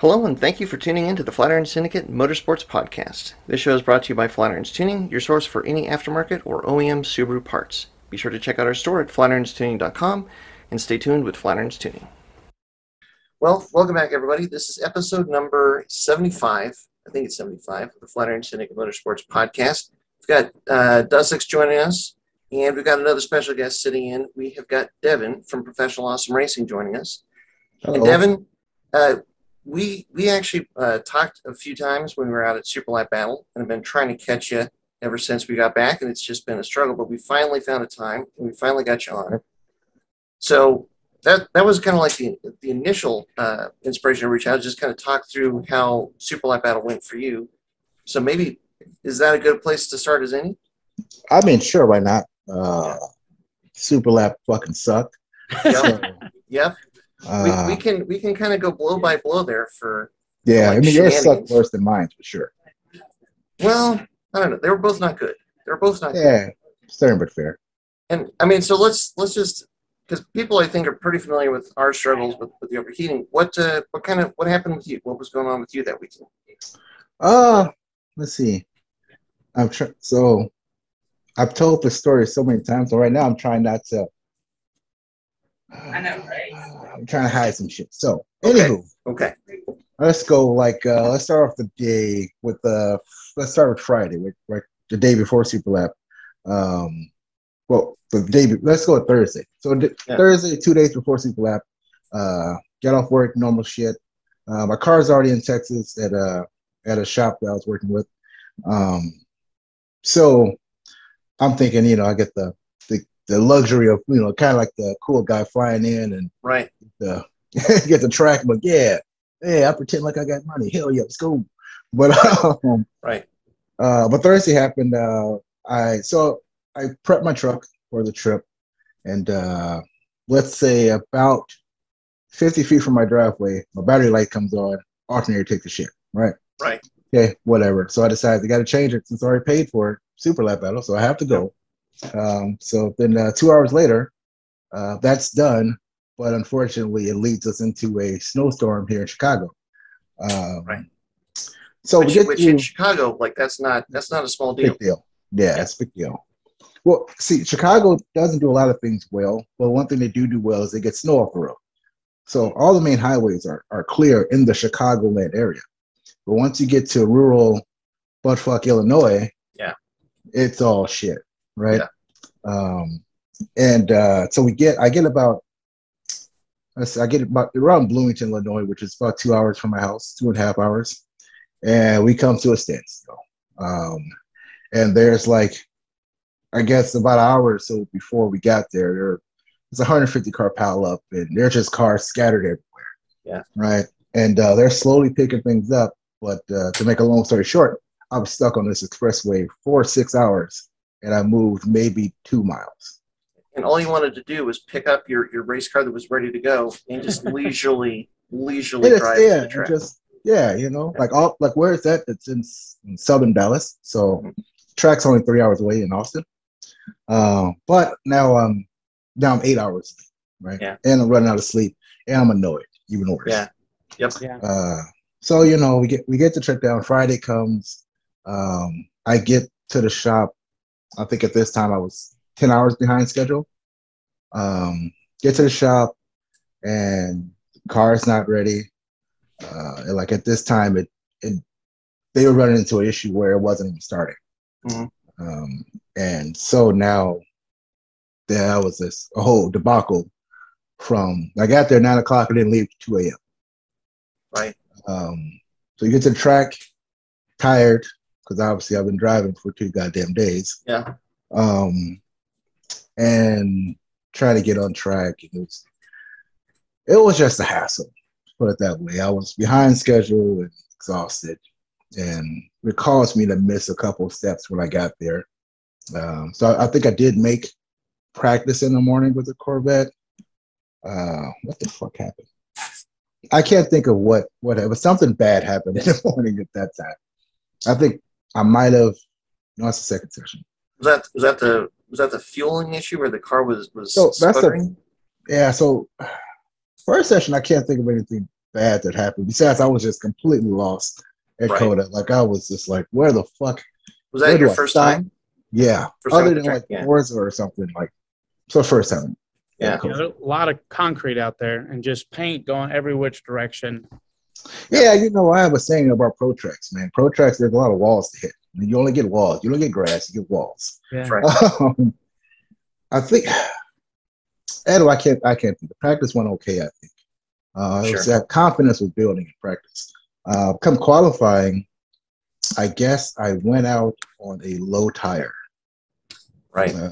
Hello, and thank you for tuning in to the Flatiron Syndicate Motorsports Podcast. This show is brought to you by Flatiron's Tuning, your source for any aftermarket or OEM Subaru parts. Be sure to check out our store at flatironstuning.com and stay tuned with Flatiron's Tuning. Well, welcome back, everybody. This is episode number 75. I think it's 75 of the Flatiron Syndicate Motorsports Podcast. We've got uh, Dussex joining us, and we've got another special guest sitting in. We have got Devin from Professional Awesome Racing joining us. And Hello. Devin, uh, we we actually uh, talked a few times when we were out at Super Lap Battle, and have been trying to catch you ever since we got back, and it's just been a struggle. But we finally found a time, and we finally got you on. So that that was kind of like the the initial uh, inspiration to reach out, just kind of talk through how Super Lap Battle went for you. So maybe is that a good place to start as any? I mean, sure, why not? Uh, Super Lap fucking sucked. Yep. So, Yep. Uh, we, we can we can kind of go blow by blow there for yeah, like I mean, yours sucked worse than mine for sure. well, I don't know. They were both not good. They were both not good. Yeah, stern but fair. And I mean, so let's let's just because people I think are pretty familiar with our struggles with, with the overheating. What uh, what kind of what happened with you? What was going on with you that weekend? Uh, let's see. I'm trying. So, I've told the story so many times, so right now I'm trying not to. I know, right? I'm trying to hide some shit. So, Okay. anywho, Okay. let's go. Like, uh, let's start off the day with the. let's start with Friday, with, right, the day before Super Lap. Um, well, the day. Let's go with Thursday. So th- Yeah. Thursday, two days before Super Lap. Uh, get off work, normal shit. Uh, my car's already in Texas at a at a shop that I was working with. Um, so I'm thinking, you know, I get the the, luxury of, you know, kind of like the cool guy flying in and Right. the get the track, but yeah, yeah, I pretend like I got money. Hell yeah, let's go. But um, Right. uh, but Thursday happened. Uh, I so I prepped my truck for the trip, and uh, let's say about 50 feet from my driveway, my battery light comes on. Alternator takes a shit. Right. Right. Okay. Whatever. So I decided I got to change it since I already paid for it. Super lap battle, so I have to go. Um, so then uh, two hours later, uh, that's done. But unfortunately, it leads us into a snowstorm here in Chicago. Um, Right. So which, we get which to, in Chicago, like that's not that's not a small deal. big deal. Yeah, it's a big deal. Well, see, Chicago doesn't do a lot of things well, but one thing they do do well is they get snow off the road. So all the main highways are, are clear in the Chicagoland area. But once you get to rural buttfuck Illinois, Yeah. it's all shit, right? Yeah. Um, and uh, so we get, I get about, I get about around Bloomington, Illinois, which is about two hours from my house, two and a half hours, and we come to a standstill. Um, and there's like, I guess about an hour or so before we got there, there was a 150 car pile up, and there's just cars scattered everywhere. Yeah. Right. And uh, they're slowly picking things up. But uh, to make a long story short, I was stuck on this expressway for six hours, and I moved maybe two miles. And all you wanted to do was pick up your, your race car that was ready to go and just leisurely leisurely And it's, drive to yeah, the track. just yeah, you know, like all like where is that? It's in, in southern Dallas, so Mhm. track's only three hours away in Austin. Um, but now um now I'm eight hours, right? Yeah. And I'm running out of sleep, and I'm annoyed, even worse. Yeah. Yep. Uh, so you know, we get we get the trip down. Friday comes. Um, I get to the shop. I think at this time I was ten hours behind schedule. Um, get to the shop, and the is not ready. Uh, and like at this time, it it they were running into an issue where it wasn't even starting. Mhm. Um, and so now there was this a whole debacle from I got there nine o'clock and didn't leave two a.m. Right. Um, so you get to the track tired because obviously I've been driving for two goddamn days. Yeah. Um, and trying to get on track. It was, it was just a hassle. Put it that way. I was behind schedule and exhausted, and it caused me to miss a couple of steps when I got there. Um, so I, I think I did make practice in the morning with the Corvette. Uh, what the fuck happened? I can't think of what what. Something bad happened in the morning at that time. I think I might have. No, it's the second session. Was that was that the was that the fueling issue where the car was was So that's the- Yeah. So first session, I can't think of anything bad that happened. Besides, I was just completely lost at Right. COTA. Like I was just like, where the fuck? Was that your first stop? time? Yeah. First Other at than the like yeah. Forza or something like. So first time. Yeah. You know, a lot of concrete out there and just paint going every which direction. Yeah, you know, I have a saying about pro tracks, man. Pro tracks, there's a lot of walls to hit. I mean, you only get walls. You don't get grass. You get walls. Yeah. Right. Um, I think, Edo, I can't, I can't. The practice went okay. I think. Uh, it was Sure. that confidence was building in practice. Uh, come qualifying, I guess I went out on a low tire. Right. Uh,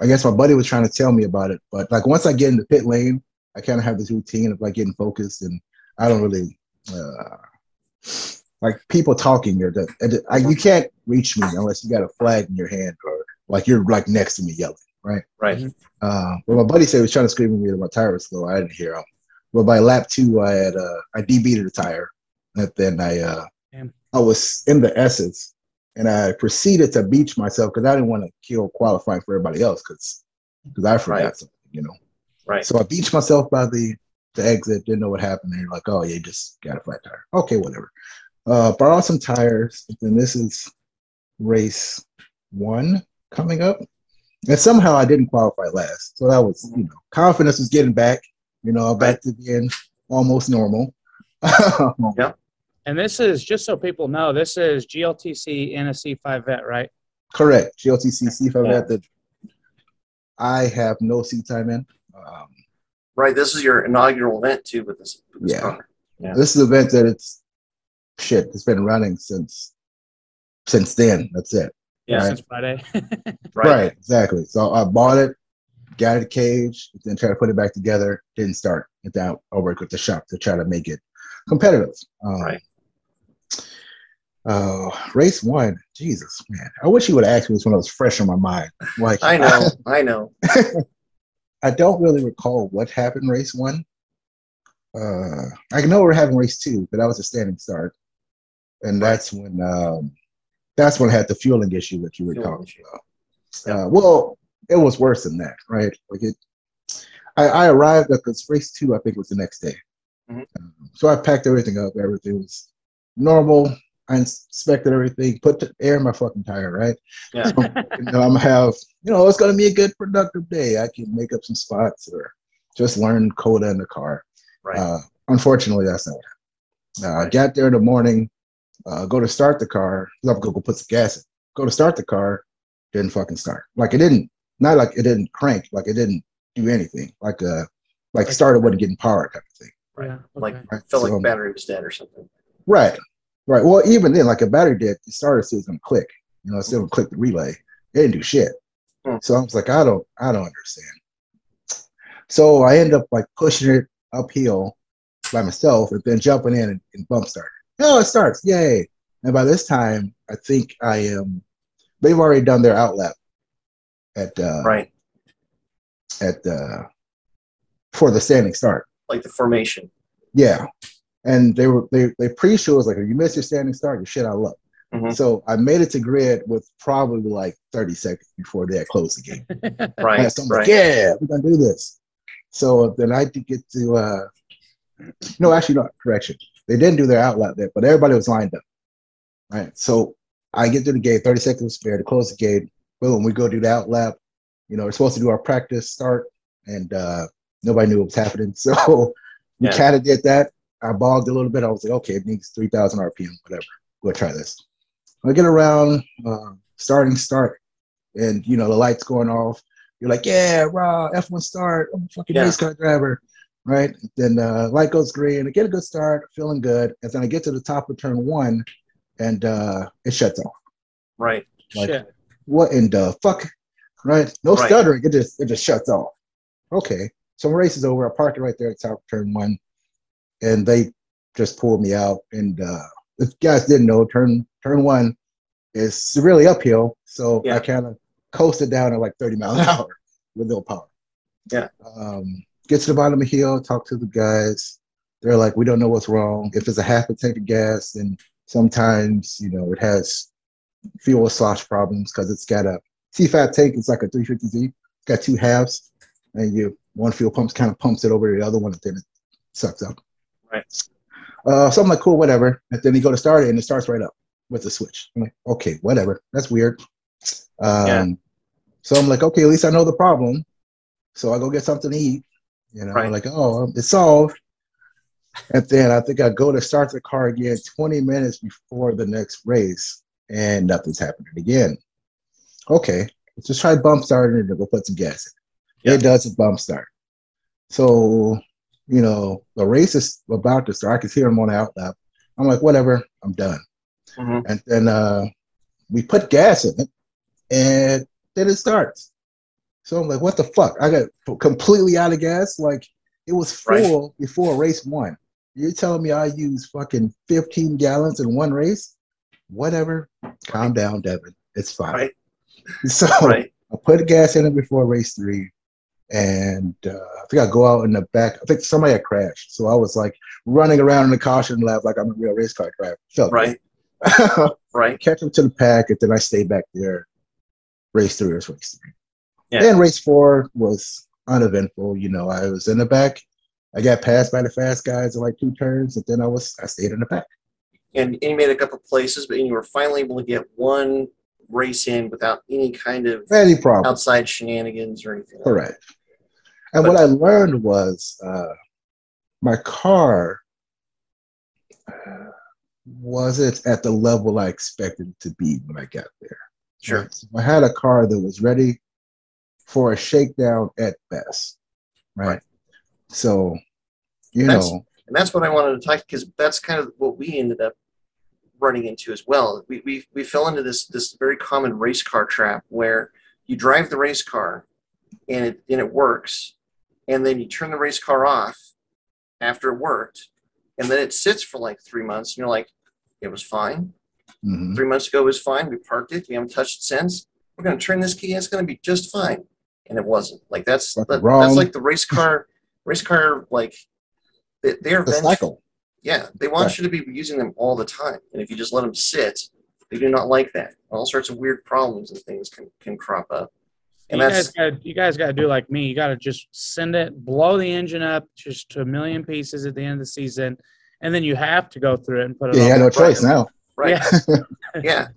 I guess my buddy was trying to tell me about it, but like once I get in the pit lane, I kind of have this routine of like getting focused, and I don't really uh, like people talking. Or the, and I, you can't reach me unless you got a flag in your hand or like you're like next to me yelling, right? Right. Uh, but my buddy said he was trying to scream at me that my tire was slow. I didn't hear him. But by lap two, I had uh, I DB'd the tire, and then I uh, Damn. I was in the S's, and I proceeded to beach myself because I didn't want to kill qualifying for everybody else because because I forgot Right. something, you know. Right. So I beached myself by the the exit. Didn't know what happened. They're like, "Oh, yeah, you just got a flat tire." Okay, whatever. Uh, borrowed some tires. And this is race one coming up, and somehow I didn't qualify last. So that was, you know, confidence was getting back. You know, back to being almost normal. Yeah. And this is just so people know, this is GLTC NSC 5 vet, right? Correct. GLTC C5 Yeah. that I have no seat time in. Um, Right. This is your inaugural event too with this, with this Yeah. car. Yeah. This is an event that it's shit. It's been running since since then. That's it. Yeah. Since Friday. Right. Exactly. So I bought it, got it caged, then tried to put it back together. Didn't start. And then I worked with the shop to try to make it competitive. Um, Right. Uh, race one, Jesus, man. I wish you would have asked me this when it was fresh on my mind. Like I know. I know. I don't really recall what happened race one. Uh, I know we're having race two, but that was a standing start, and that's when um, that's when I had the fueling issue that you were Fueling talking issue. about. Uh, well, it was worse than that, right? Like it, I, I arrived at this race two. I think was the next day, Mhm. Um, so I packed everything up. Everything was normal. I inspected everything, put the air in my fucking tire, right? Yeah. and I'm gonna have, you know, it's gonna be a good productive day. I can make up some spots or just learn COTA in the car. Right. Uh, unfortunately, that's not what happened. Uh, I Right. got there in the morning, uh, go to start the car. I'm gonna go put some gas in. Go to start the car, didn't fucking start. Like it didn't, not like it didn't crank, like it didn't do anything. Like uh, like Like- started wasn't getting power type of thing. Right. Yeah, Like okay. Right. felt like So- the battery was dead or something. Right. Right. Well, even then, like a battery did, the starter still was gonna click. You know, it still gonna click the relay. It didn't do shit. Hmm. So I was like, I don't, I don't understand. So I end up like pushing it uphill by myself and then jumping in and, and bump start. Oh, it starts. Yay. And by this time, I think I am they've already done their outlap at uh Right. at uh for the standing start. Like the formation. Yeah. And they were they they pre-show was like if you miss your standing start, you're shit out of luck. Mhm. So I made it to grid with probably like 30 seconds before they had closed the game. Right. so I'm right. like, yeah, we're gonna do this. So then I did get to uh no, actually not correction. They didn't do their outlap there, but everybody was lined up. Right. So I get to the gate, 30 seconds spare to close the gate. Boom, we go do the outlap. You know, we're supposed to do our practice start, and uh nobody knew what was happening. So we Yeah. kind of did that. I bogged a little bit. I was like, okay, it needs 3,000 RPM, whatever. We'll try this. I get around, uh, starting start, and you know the lights going off. You're like, yeah, raw F1 start. I'm a fucking Yeah. race car driver, right? Then uh, light goes green. I get a good start, feeling good, and then I get to the top of turn one, and uh, it shuts off. Right. Like, Shit. What in the fuck? Right? No Right. stuttering. It just it just shuts off. Okay. So my race is over. I park it right there at the top of turn one, and they just pulled me out. And uh, if you guys didn't know, turn turn one is really uphill. So Yeah. I kind of coasted down at like 30 miles an hour with no power. Yeah. Um, get to the bottom of the hill, talk to the guys. They're like, we don't know what's wrong. If it's a half a tank of gas, then sometimes you know it has fuel slosh problems because it's got a C5 tank. It's like a 350Z. It's got two halves, and you one fuel pumps kind of pumps it over to the other one, and then it sucks up. Right. Uh, so I'm like, cool, whatever. And then you go to start it, and it starts right up with the switch. I'm like, okay, whatever. That's weird. Um, Yeah. So I'm like, okay, at least I know the problem. So I go get something to eat. You know, Right. like, oh, it's solved. And then I think I go to start the car again 20 minutes before the next race, and nothing's happening again. Okay, let's just try bump starting and we'll put some gas in. Yeah. It does a bump start. So, you know, the race is about to start. I can hear him on the out lap. I'm like, whatever, I'm done. Mhm. And then uh, we put gas in it, and then it starts. So I'm like, what the fuck? I got completely out of gas. Like it was Right. full before race one. You're telling me I use fucking 15 gallons in one race? Whatever. Calm down, Devin. It's fine. Right. So Right. I put gas in it before race three, and uh, I think I go out in the back. I think somebody had crashed, so I was like running around in the caution lap like I'm a real race car driver. Felt Right. Right. Catch them to the pack, and then I stayed back there. Race three was race three. Yeah. Then race four was uneventful. You know, I was in the back. I got passed by the fast guys in like two turns, and then I was I stayed in the back. And, and you made a couple places, but you were finally able to get one race in without any kind of Any problem? outside shenanigans or anything. like And what I learned was uh, my car wasn't at the level I expected it to be when I got there. Sure. Right? So I had a car that was ready for a shakedown at best. Right. Right. So, you That's- know, and that's what I wanted to talk because that's kind of what we ended up running into as well. We, we, we fell into this this very common race car trap where you drive the race car and it and it works, and then you turn the race car off after it worked, and then it sits for like three months, and you're like, it was fine. mhm. Three months ago it was fine. We parked it. We haven't touched it since. We're going to turn this key. And It's going to be just fine, and it wasn't. Like that's that- that's like the race car race car like they, they're the cycle. Yeah, they want Right. you to be using them all the time, and if you just let them sit, they do not like that. All sorts of weird problems and things can, can crop up. And you that's guys got you guys got to do like me. You got to just send it, blow the engine up just to a million pieces at the end of the season, and then you have to go through it and put it. Yeah, you on. had no choice now. right. Yeah. yeah.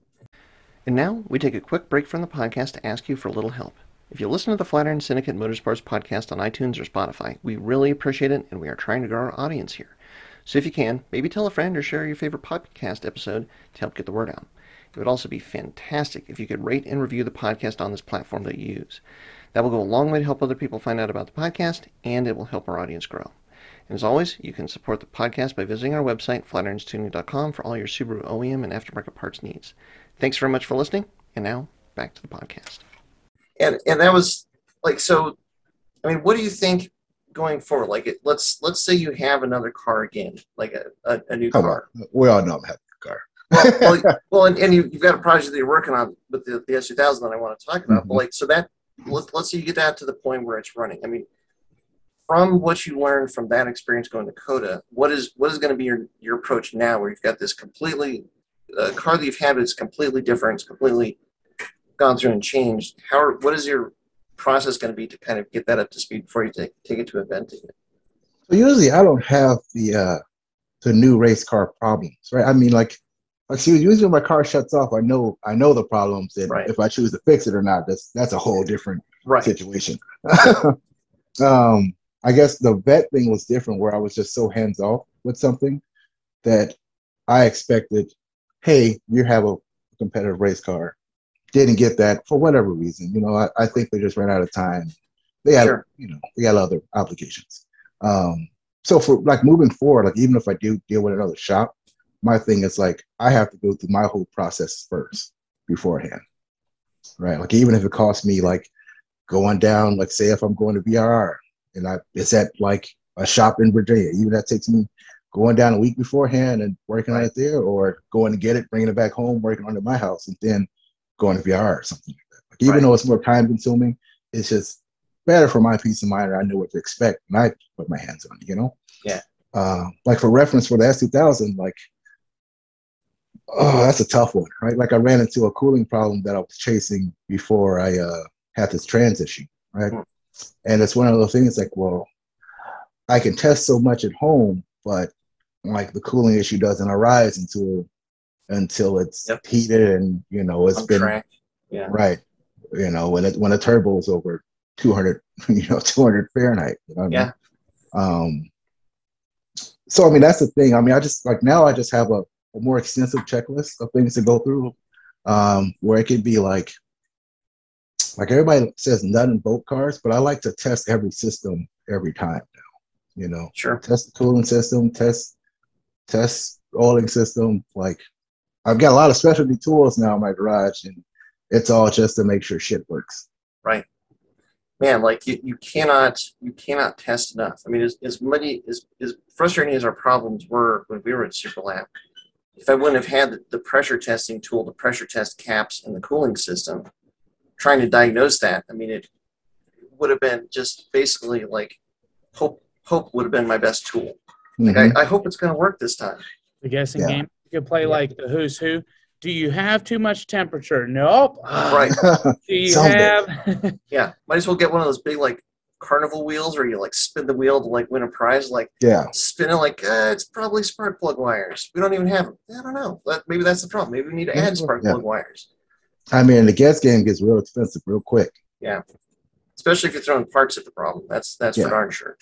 And now we take a quick break from the podcast to ask you for a little help. If you listen to the Flatiron Syndicate Motorsports podcast on iTunes or Spotify, we really appreciate it, and we are trying to grow our audience here. So if you can, maybe tell a friend or share your favorite podcast episode to help get the word out. It would also be fantastic if you could rate and review the podcast on this platform that you use. That will go a long way to help other people find out about the podcast, and it will help our audience grow. And as always, you can support the podcast by visiting our website, flatironstuning.com, for all your Subaru OEM and aftermarket parts needs. Thanks very much for listening, and now back to the podcast. And and that was like so. I mean, what do you think going forward? Like, it, let's let's say you have another car again, like a, a, a new Come car. on. We all know I'm having a car. Well, well, well and, and you, you've got a project that you're working on with the, the S2000 that I want to talk about. But Mhm. like, so that let's let's say you get that to the point where it's running. I mean, from what you learned from that experience going to COTA, what is what is going to be your your approach now, where you've got this completely uh, car that you've had that's completely different, it's completely gone through and changed. How are, what is your process going to be to kind of get that up to speed before you take take it to eventing it? So usually I don't have the uh the new race car problems, right? I mean, like, like see, usually when my car shuts off, I know I know the problems, and Right. if I choose to fix it or not, that's that's a whole different Right. situation. um, I guess the vet thing was different, where I was just so hands off with something that I expected. Hey, you have a competitive race car. Didn't get that for whatever reason. You know, I, I think they just ran out of time. They had, Sure. you know, they had other obligations. Um, so for like moving forward, like even if I do deal with another shop, my thing is like I have to go through my whole process first beforehand, right? Like even if it costs me like going down, like say if I'm going to VIR and I it's at like a shop in Virginia, even that takes me going down a week beforehand and working on it there, or going to get it, bringing it back home, working on it at my house, and then going to VIR or something like that. Like even Right. though it's more time consuming, it's just better for my peace of mind. I know what to expect, and I put my hands on it. You know. Yeah. Uh, like for reference for the S2000, like oh, that's a tough one, right? Like I ran into a cooling problem that I was chasing before I uh, had this trans issue, right? Hmm. And it's one of those things like, well, I can test so much at home, but like the cooling issue doesn't arise until until it's Yep. heated and you know it's On been track. Yeah. right. You know when it when a turbo is over 200, you know 200 Fahrenheit. You know what I Yeah. mean? Um. So I mean that's the thing. I mean I just like now I just have a, a more extensive checklist of things to go through, um, where it could be like like everybody says nut and bolt cars, but I like to test every system every time now. You know, Sure. test the cooling system, test test oiling system. Like I've got a lot of specialty tools now in my garage, and it's all just to make sure shit works. Right man, like you, you cannot you cannot test enough. I mean, as, as many as as frustrating as our problems were when we were at Superlap, if I wouldn't have had the, the pressure testing tool to pressure test caps and the cooling system, trying to diagnose that, I mean, it would have been just basically like hope hope would have been my best tool. Like Mhm. I, I hope it's going to work this time. The guessing Yeah. game. You could play like the who's who. Do you have too much temperature? Nope. Ah, Right. Do you have? Yeah, might as well get one of those big like carnival wheels where you like spin the wheel to like win a prize. Like yeah, spinning like uh, it's probably spark plug wires. We don't even have them. I don't know. Maybe that's the problem. Maybe we need to add spark Yeah. plug wires, I mean the guess game gets real expensive real quick. Yeah, especially if you're throwing parts at the problem. That's that's Yeah. for darn sure.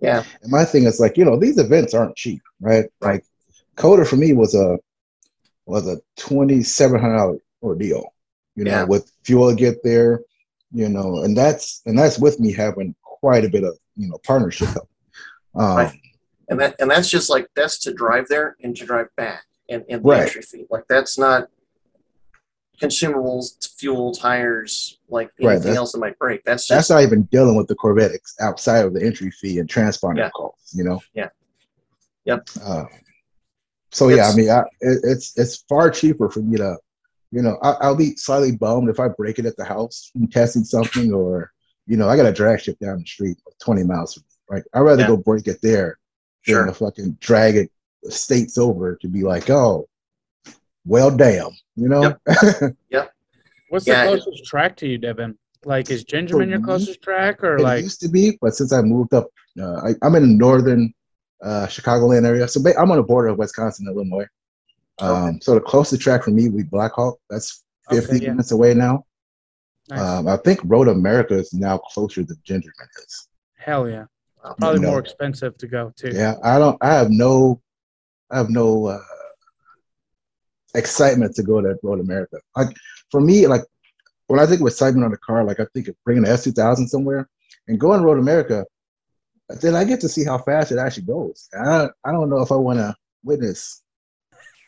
Yeah, And my thing is like, you know, these events aren't cheap, right? Right. Like COTA for me was a was a twenty seven hundred dollar ordeal. You know, Yeah. with fuel to get there, you know, and that's and that's with me having quite a bit of, you know, partnership help. Um, Right. and that and that's just like that's to drive there and to drive back and, and the Right. entry fee. Like that's not consumables, fuel, tires, like anything that's- else that might break. That's that's not even dealing with the Corvette ex- outside of the entry fee and transponder Yeah. costs, you know? Yeah. Yep. Uh, so yeah, I mean, I, it, it's it's far cheaper for me to, you know, I, I'll be slightly bummed if I break it at the house from testing something, or you know, I got a drag strip down the street, twenty miles from me, right? I'd rather Yeah. go break it there sure. than to fucking drag it states over to be like, oh, well, damn, you know? Yep. yep. What's Yeah. the closest track to you, Devin? Like, is Gingerman your me, closest track, or it like? used to be, but since I moved up, uh, I, I'm in northern uh, Chicagoland area, so ba- I'm on the border of Wisconsin and Illinois. Um, So the closest track for me would be Blackhawk. That's 50 Okay, yeah. minutes away now. Nice. Um, I think Road America is now closer than Gingerman is. Hell yeah. Wow. Probably No. more expensive to go too. Yeah, I don't. I have no. I have no uh, excitement to go to Road America. Like for me, like when I think of excitement on the car, like I think of bringing the S two thousand somewhere and going to Road America. Then I get to see how fast it actually goes. I I don't know if I want to witness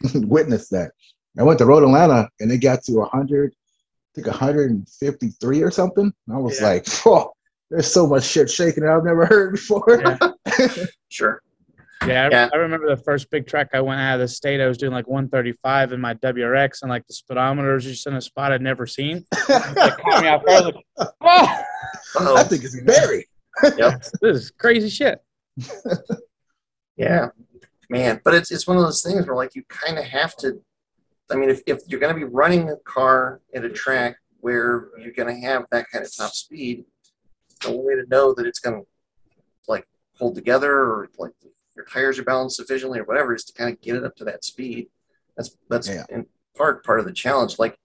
witness that. I went to Road Atlanta and it got to hundred, I think hundred and fifty three or something. And I was Yeah. like, oh, there's so much shit shaking that I've never heard before. Yeah. Sure. Yeah, I, Yeah. I remember the first big track I went out of the state. I was doing like 135 in my WRX, and like the speedometer was just in a spot I'd never seen. It caught me off guard. Like, oh, I think it's very. this is crazy shit. yeah, man. But it's it's one of those things where like you kind of have to. I mean, if, if you're going to be running a car at a track where you're going to have that kind of top speed, the only way to know that it's going to like hold together or like your tires are balanced sufficiently or whatever is to kind of get it up to that speed. That's that's Yeah. in part part of the challenge. Like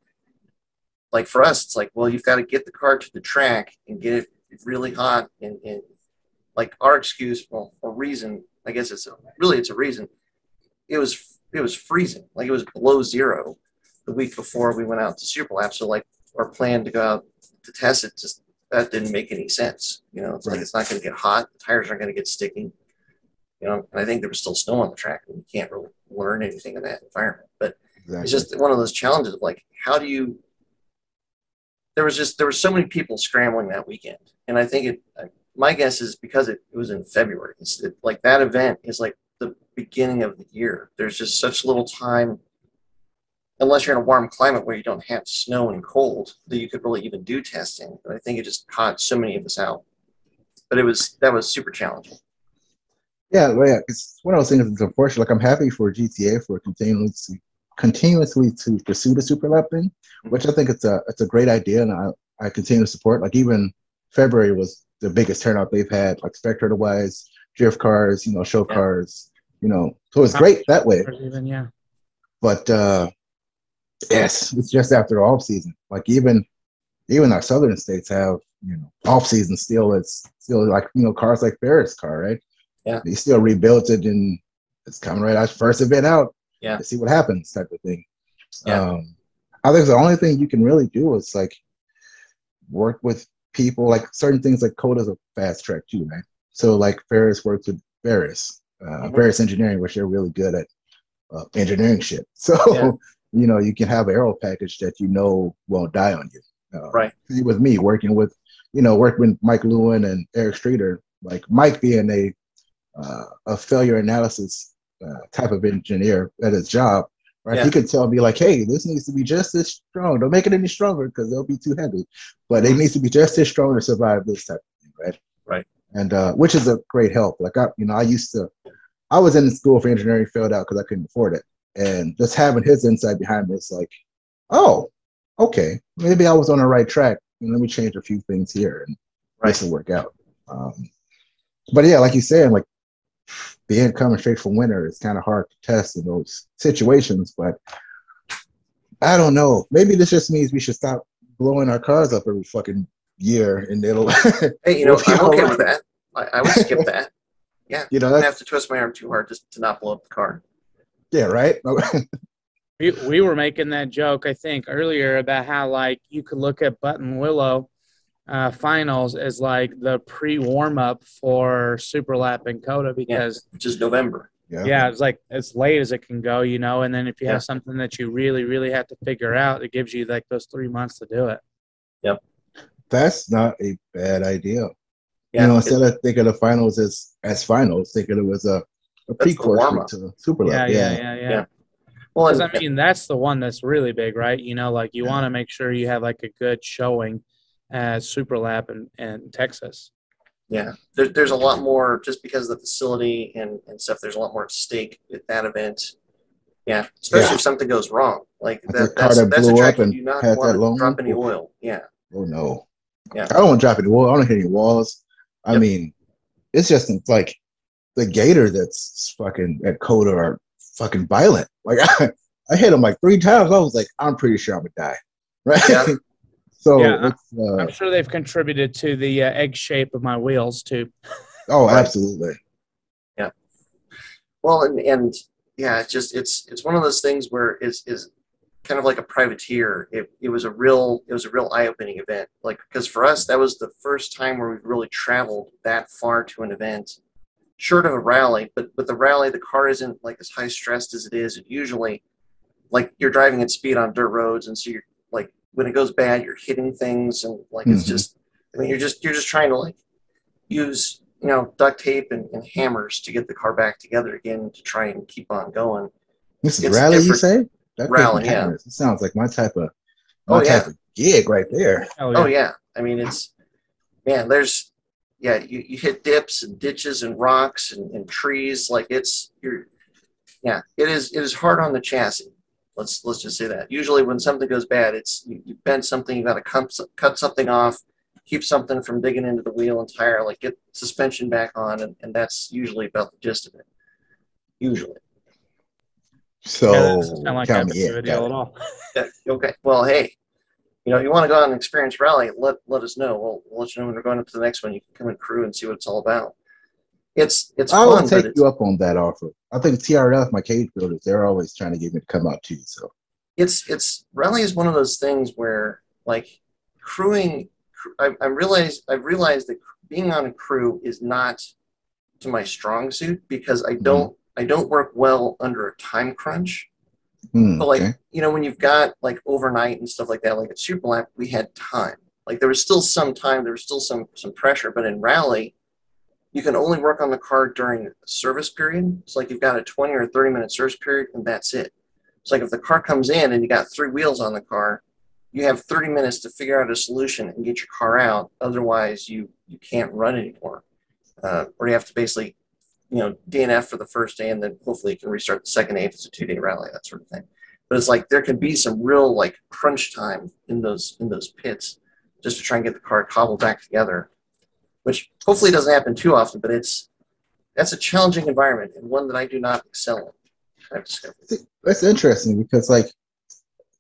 like for us, it's like well, you've got to get the car to the track and get it really hot and, and like our excuse, well, a reason. I guess it's a, really it's a reason. It was it was freezing, like it was below zero the week before we went out to Super Superlap. So like our plan to go out to test it just that didn't make any sense. You know, it's like it's not going to get hot. The tires aren't going to get sticky. You know, and I think there was still snow on the track, and you can't really learn anything in that environment. But Exactly. it's just one of those challenges of like how do you there was just there were so many people scrambling that weekend and i think it my guess is because it, it was in february it's it, like that event is like the beginning of the year there's just such little time unless you're in a warm climate where you don't have snow and cold that you could really even do testing and i think it just caught so many of us out but it was that was super challenging yeah, well, yeah, it's one of those things that's unfortunate. Like I'm happy for GTA for continuously continuously to pursue the super thing, which I think it's a it's a great idea and I, I continue to support. Like even February was the biggest turnout they've had, like spectator wise, drift cars, you know, show Yeah. cars, You know, so it's great that way. Even yeah. But uh yes, it's just after off season. Like even even our southern states have you know off season still. It's still like you know cars like Ferris car, right? Yeah. They still rebuilt it and it's coming right out first event out. Yeah. To see what happens, type of thing. Yeah. Um, I think the only thing you can really do is like work with people like certain things like COTA's a fast track too, right? So like Ferris works with Ferris, uh, Mhm. Ferris Engineering, which they're really good at uh, engineering shit. So Yeah. you know you can have an aero package that you know won't die on you. Uh, Right. With me working with, you know, working with Mike Lewin and Eric Streeter, like Mike being a uh, a failure analysis uh, type of engineer at his job, right? Yeah. He could tell me like, hey, this needs to be just as strong. Don't make it any stronger because they'll be too heavy, but it needs to be just as strong to survive this type of thing, right? Right. And uh, which is a great help. Like I, you know, I used to, I was in school for engineering, failed out because I couldn't afford it, and just having his insight behind this, like, oh, okay, maybe I was on the right track. And let me change a few things here, and this will work out. Um, but yeah, like you said, like being coming straight from winter, it's kind of hard to test in those situations. But I don't know. Maybe this just means we should stop blowing our cars up every fucking year, and it'll, Hey, you know, I'm okay right. with that. I, I would skip that. Yeah, you know, I don't have to twist my arm too hard just to not blow up the car. yeah, right. We, we were making that joke, I think, earlier about how like you could look at Buttonwillow uh, finals is like the pre warm up for Super Lap and COTA because Which is November. yeah. Yeah, it's like as late as it can go, you know. And then if you Yeah. have something that you really, really have to figure out, it gives you like those three months to do it. Yep. That's not a bad idea. Yeah, you know, instead of thinking of the finals as as finals, thinking it was a, a the pre-course to Super Yeah, Lap. yeah, Yeah, yeah, yeah. Yeah. well, Because I mean, that's the one that's really big, right? You know, like you Yeah. want to make sure you have like a good showing at Super Lap and, and Texas. yeah, there, there's a lot more just because of the facility and, and stuff. There's a lot more at stake at that event. Yeah, especially Yeah. if something goes wrong. Like Like that, the car that's, that that's a blew track up you and do not had that want to long- drop any oil. Yeah, Oh no. Yeah. I don't want to drop any wall. I don't hit any walls. I Yep. mean, it's just like the gator that's fucking at COTA are fucking violent. Like I, I hit him like three times. I was like, I'm pretty sure I'm gonna die. Right. Yeah. So Yeah, it's uh, I'm sure they've contributed to the uh, egg shape of my wheels too. oh absolutely. Yeah. Well, and, and yeah, it's just it's it's one of those things where is is kind of like a privateer. It, it was a real it was a real eye opening event. Like because for us that was the first time where we really traveled that far to an event, short of a rally. But with the rally, the car isn't like as high stressed as it is. It usually like you're driving at speed on dirt roads, and so you're like when it goes bad, you're hitting things, and like it's Mhm. just I mean you're just you're just trying to like use you know duct tape and, and hammers to get the car back together again to try and keep on going. This is It's rally, you say? That Rally, yeah. hammers. It sounds like my type of my Oh, yeah. type of gig right there. Hell Oh yeah, I mean it's man. There's yeah, you, you hit dips and ditches and rocks and, and trees. Like it's you're yeah, it is it is hard on the chassis. Let's let's just say that. Usually when something goes bad, it's you, you bend something, you got to cut cut something off, keep something from digging into the wheel and tire, like get suspension back on, and, and that's usually about the gist of it. Usually. So yeah, that doesn't sound like tell that me, big of deal at all. Yeah, okay. Well, hey, you know, you want to go on an experience rally, let let us know. We'll, we'll let you know when we're going up to the next one. You can come and crew and see what it's all about. It's it's I fun, will take you up on that offer. I think TRF, my cage builders, they're always trying to get me to come out too. So it's it's rally is one of those things where like crewing. I, I realized I've realized that being on a crew is not to my strong suit because I don't I don't work well under a time crunch. hmm, But like okay. you know, when you've got like overnight and stuff like that, like at Super Lap, we had time. Like there was still some time, there was still some some pressure. But in rally, you can only work on the car during service period. It's like you've got a 20 or 30 minute service period, and that's it. It's like if the car comes in and you got three wheels on the car, you have 30 minutes to figure out a solution and get your car out. Otherwise, you you can't run anymore, uh, or you have to basically, you know, DNF for the first day, and then hopefully you can restart the second day if it's a two day rally, that sort of thing. But it's like there can be some real like crunch time in those in those pits just to try and get the car cobbled back together, which hopefully doesn't happen too often. But it's that's a challenging environment and one that I do not excel in. I've discovered. That's interesting because like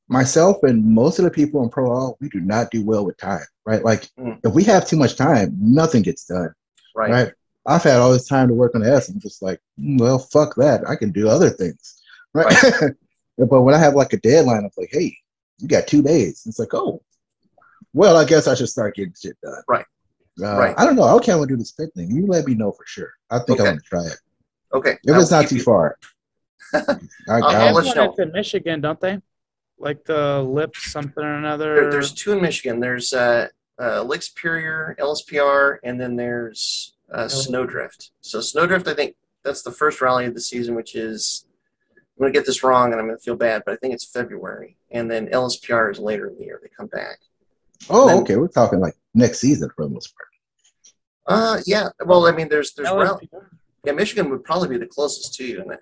myself and most of the people in pro all, we do not do well with time, right? Like Mm. if we have too much time, nothing gets done, Right. right? I've had all this time to work on the S. I'm just like, "Mm, well, fuck that. I can do other things, right? but when I have like a deadline, I'm like, hey, you got two days. It's like, oh, well, I guess I should start getting shit done. Right. Uh, Right. I don't know. I can't want to do the spit thing. You let me know for sure. I think Okay. I'm gonna try it. Okay. If I'll it's not too you- far. I, I'll- They I'll have let one you know. Michigan, don't they? Like the lip something or another. There, there's two in Michigan. There's uh, uh, Lake Superior, LSPR, and then there's uh, Snowdrift. So Snowdrift, I think that's the first rally of the season, which is I'm going to get this wrong and I'm going to feel bad, but I think it's February. And then LSPR is later in the year. They come back. oh, Then- okay. We're talking like next season for the most part. Uh, yeah. Well, I mean, there's there's rally. LSPR. Yeah, Michigan would probably be the closest to you, and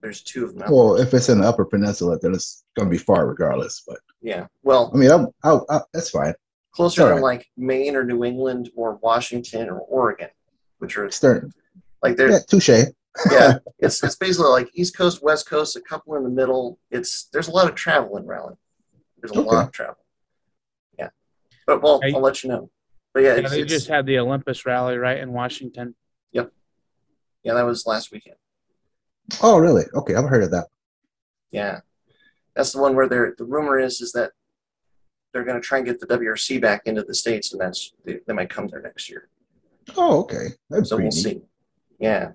there's two of them. Well, if it's in the Upper Peninsula, then it's gonna be far regardless. But. Yeah. Well, I mean, I'm, I, I, that's fine. closer all to right. like Maine or New England or Washington or Oregon, which are Stern, like they're yeah, touche. yeah, it's it's basically like East Coast, West Coast, a couple in the middle. It's there's a lot of travel in rally. There's a Okay. lot of travel. Yeah, but well, Hey. I'll let you know. But yeah, Yeah, it's, they it's- just had the Olympus rally right in Washington. Yep. Yeah, that was last weekend. Oh, really? Okay, I've heard of that. Yeah, that's the one where they're the rumor is is that they're going to try and get the WRC back into the states, and that's they, they might come there next year. Oh, okay. That's so we'll neat. see. Yeah,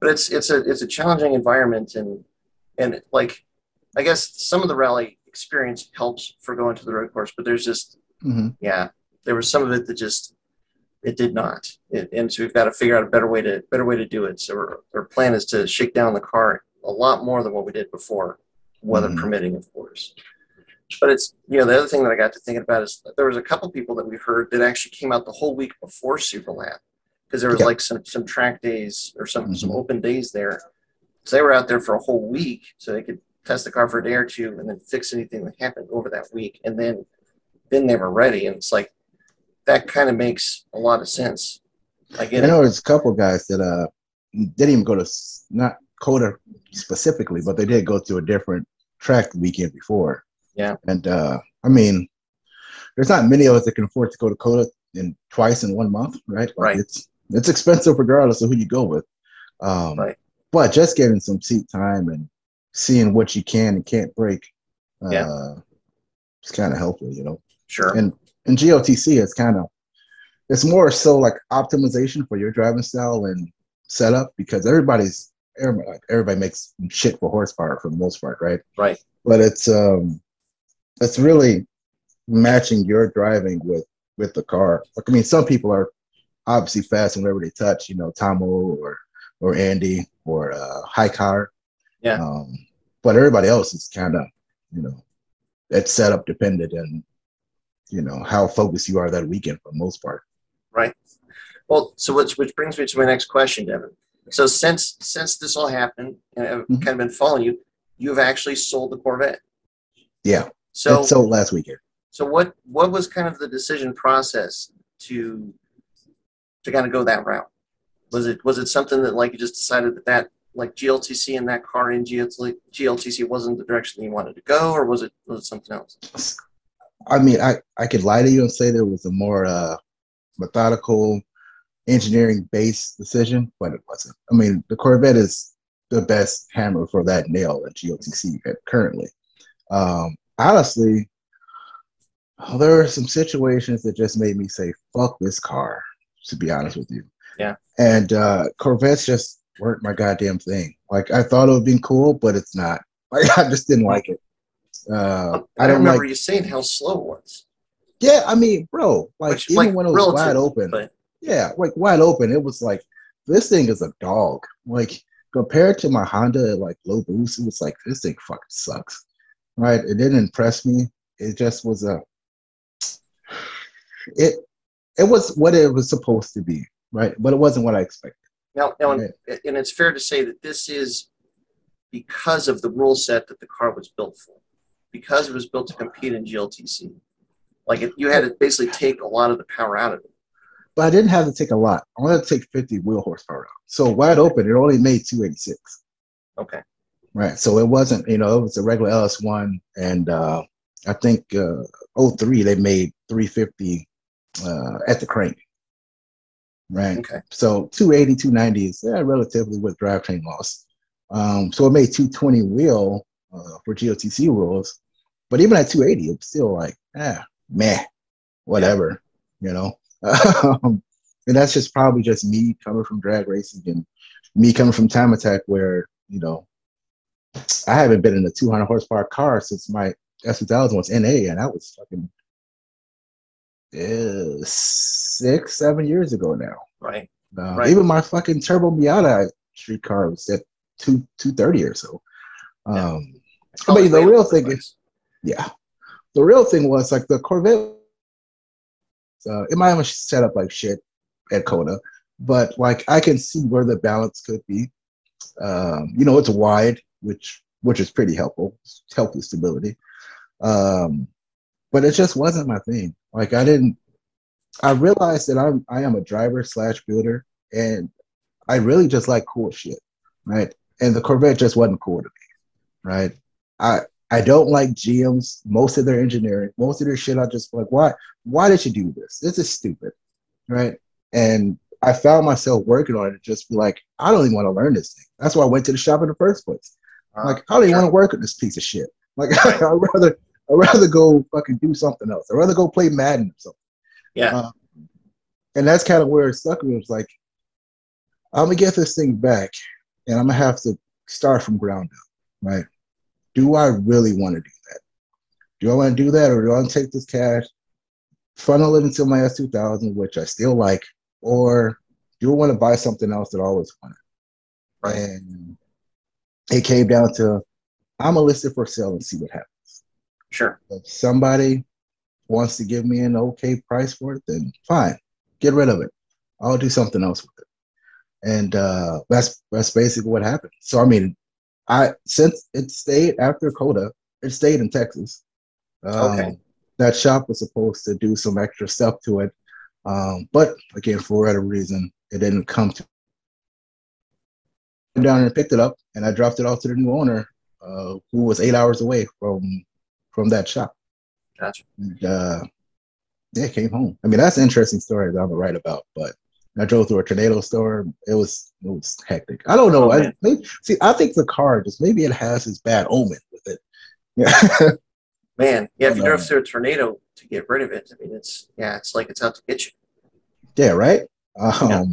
but it's it's a it's a challenging environment, and and like I guess some of the rally experience helps for going to the road course, but there's just Mhm. yeah, there was some of it that just it did not, it, and so we've got to figure out a better way to better way to do it. So our, our plan is to shake down the car a lot more than what we did before, weather Mhm. permitting, of course. But it's you know the other thing that I got to thinking about is there was a couple people that we heard that actually came out the whole week before Superlap because there was Yeah. like some some track days or some some Mhm. open days there. So they were out there for a whole week, so they could test the car for a day or two and then fix anything that happened over that week, and then then they were ready. And it's like that kind of makes a lot of sense. I I get it. know there's a couple guys that uh didn't even go to not COTA specifically, but they did go to a different track the weekend before. Yeah. And uh I mean, there's not many of us that can afford to go to COTA in twice in one month, right? Like, Right. It's it's expensive regardless of who you go with. Um, Right. But just getting some seat time and seeing what you can and can't break, uh, Yeah. it's kind of helpful, you know Sure. and and GLTC is kind of it's more so like optimization for your driving style and setup because everybody's everybody, everybody makes shit for horsepower for the most part, right? Right. But it's um it's really matching your driving with with the car. Like I mean, some people are obviously fast whenever they touch, you know, Tomo or or Andy or uh, High Car. Yeah. Um, but everybody else is kind of, you know, it's setup dependent and you know how focused you are that weekend for the most part. Right. Well, so which which brings me to my next question, Devin. So since since this all happened, and I've Mhm. kind of been following you, you've actually sold the Corvette. Yeah. So it sold last weekend. so what what was kind of the decision process to to kind of go that route? Was it was it something that like you just decided that that like GLTC and that car in GLTC, GLTC wasn't the direction you wanted to go, or was it was it something else? I mean, I, I could lie to you and say there was a more uh, methodical engineering based decision, but it wasn't. I mean, the Corvette is the best hammer for that nail at GLTC currently. Um, honestly, there were some situations that just made me say, fuck this car, to be honest with you. Yeah. And uh, Corvettes just weren't my goddamn thing. Like, I thought it would be cool, but it's not. Like, I just didn't like it. Uh, I, I don't remember like you saying how slow it was. yeah, I mean, bro, like Which, even like, when it was wide open, but- yeah, like wide open, it was like this thing is a dog. Like compared to my Honda like low boost, it was like this thing fucking sucks. Right? It didn't impress me. It just was a it it was what it was supposed to be, right? But it wasn't what I expected. Now, now, Right. and, and it's fair to say that this is because of the rule set that the car was built for, because it was built to compete in GLTC. Like it, you had to basically take a lot of the power out of it. but I didn't have to take a lot. I wanted to take 50 wheel horsepower out. So wide open, it only made 286. Okay. Right. So it wasn't, you know, it was a regular LS1. And uh, I think uh, 03, they made 350 uh, at the crank. Right. Okay. So 280, 290 is yeah, relatively with drivetrain loss. Um, so it made 220 wheel uh, for GLTC rules. But even at 280, it's still like, ah, meh, whatever, you know. Um, and that's just probably just me coming from drag racing and me coming from time attack where, you know, I haven't been in a 200 horsepower car since my S2000 was NA, and that was fucking uh, six, seven years ago now. Right. Uh, Right. Even my fucking turbo Miata street car was at two two thirty or so. Yeah. But the real thing is, yeah, the real thing was like the Corvette. Uh, it might have set up like shit at COTA, but like I can see where the balance could be. Um, you know, it's wide, which which is pretty helpful, It's helpful stability. Um, but it just wasn't my thing. Like I didn't. I realized that I'm I am a driver slash builder, and I really just like cool shit, right? And the Corvette just wasn't cool to me, right? I I don't like GM's most of their engineering, most of their shit. I just like why why did you do this? This is stupid, right? And I found myself working on it, just be like I don't even want to learn this thing. That's why I went to the shop in the first place. Uh, Like I don't even want to work with this piece of shit. Like I'd rather I'd rather go fucking do something else. I'd rather go play Madden or something. yeah. Uh, and that's kind of where it stuck with me. It was like, I'm gonna get this thing back, and I'm gonna have to start from ground up, right? Do I really want to do that? Do I want to do that, or do I want to take this cash, funnel it into my S2000, which I still like, or do I want to buy something else that I always wanted? Right. And it came down to, I'm gonna list it for sale and see what happens. Sure. If somebody wants to give me an okay price for it, then fine, get rid of it. I'll do something else with it. And uh, that's that's basically what happened. So I mean, I since it stayed after COTA, it stayed in Texas. Um, Okay. That shop was supposed to do some extra stuff to it, um, but again, for whatever reason, it didn't come to. Went down and picked it up, and I dropped it off to the new owner, uh, who was eight hours away from from that shop. Gotcha. And, uh, yeah, came home. I mean, that's an interesting story that I'm gonna write about. But I drove through a tornado storm. It was it was hectic. I don't know. Oh, I maybe, see. I think the car just maybe it has this bad omen with it. Yeah, Man, yeah, if you drove through a tornado to get rid of it, I mean, it's, yeah, it's like it's out to get you. yeah, right. Um, Yeah.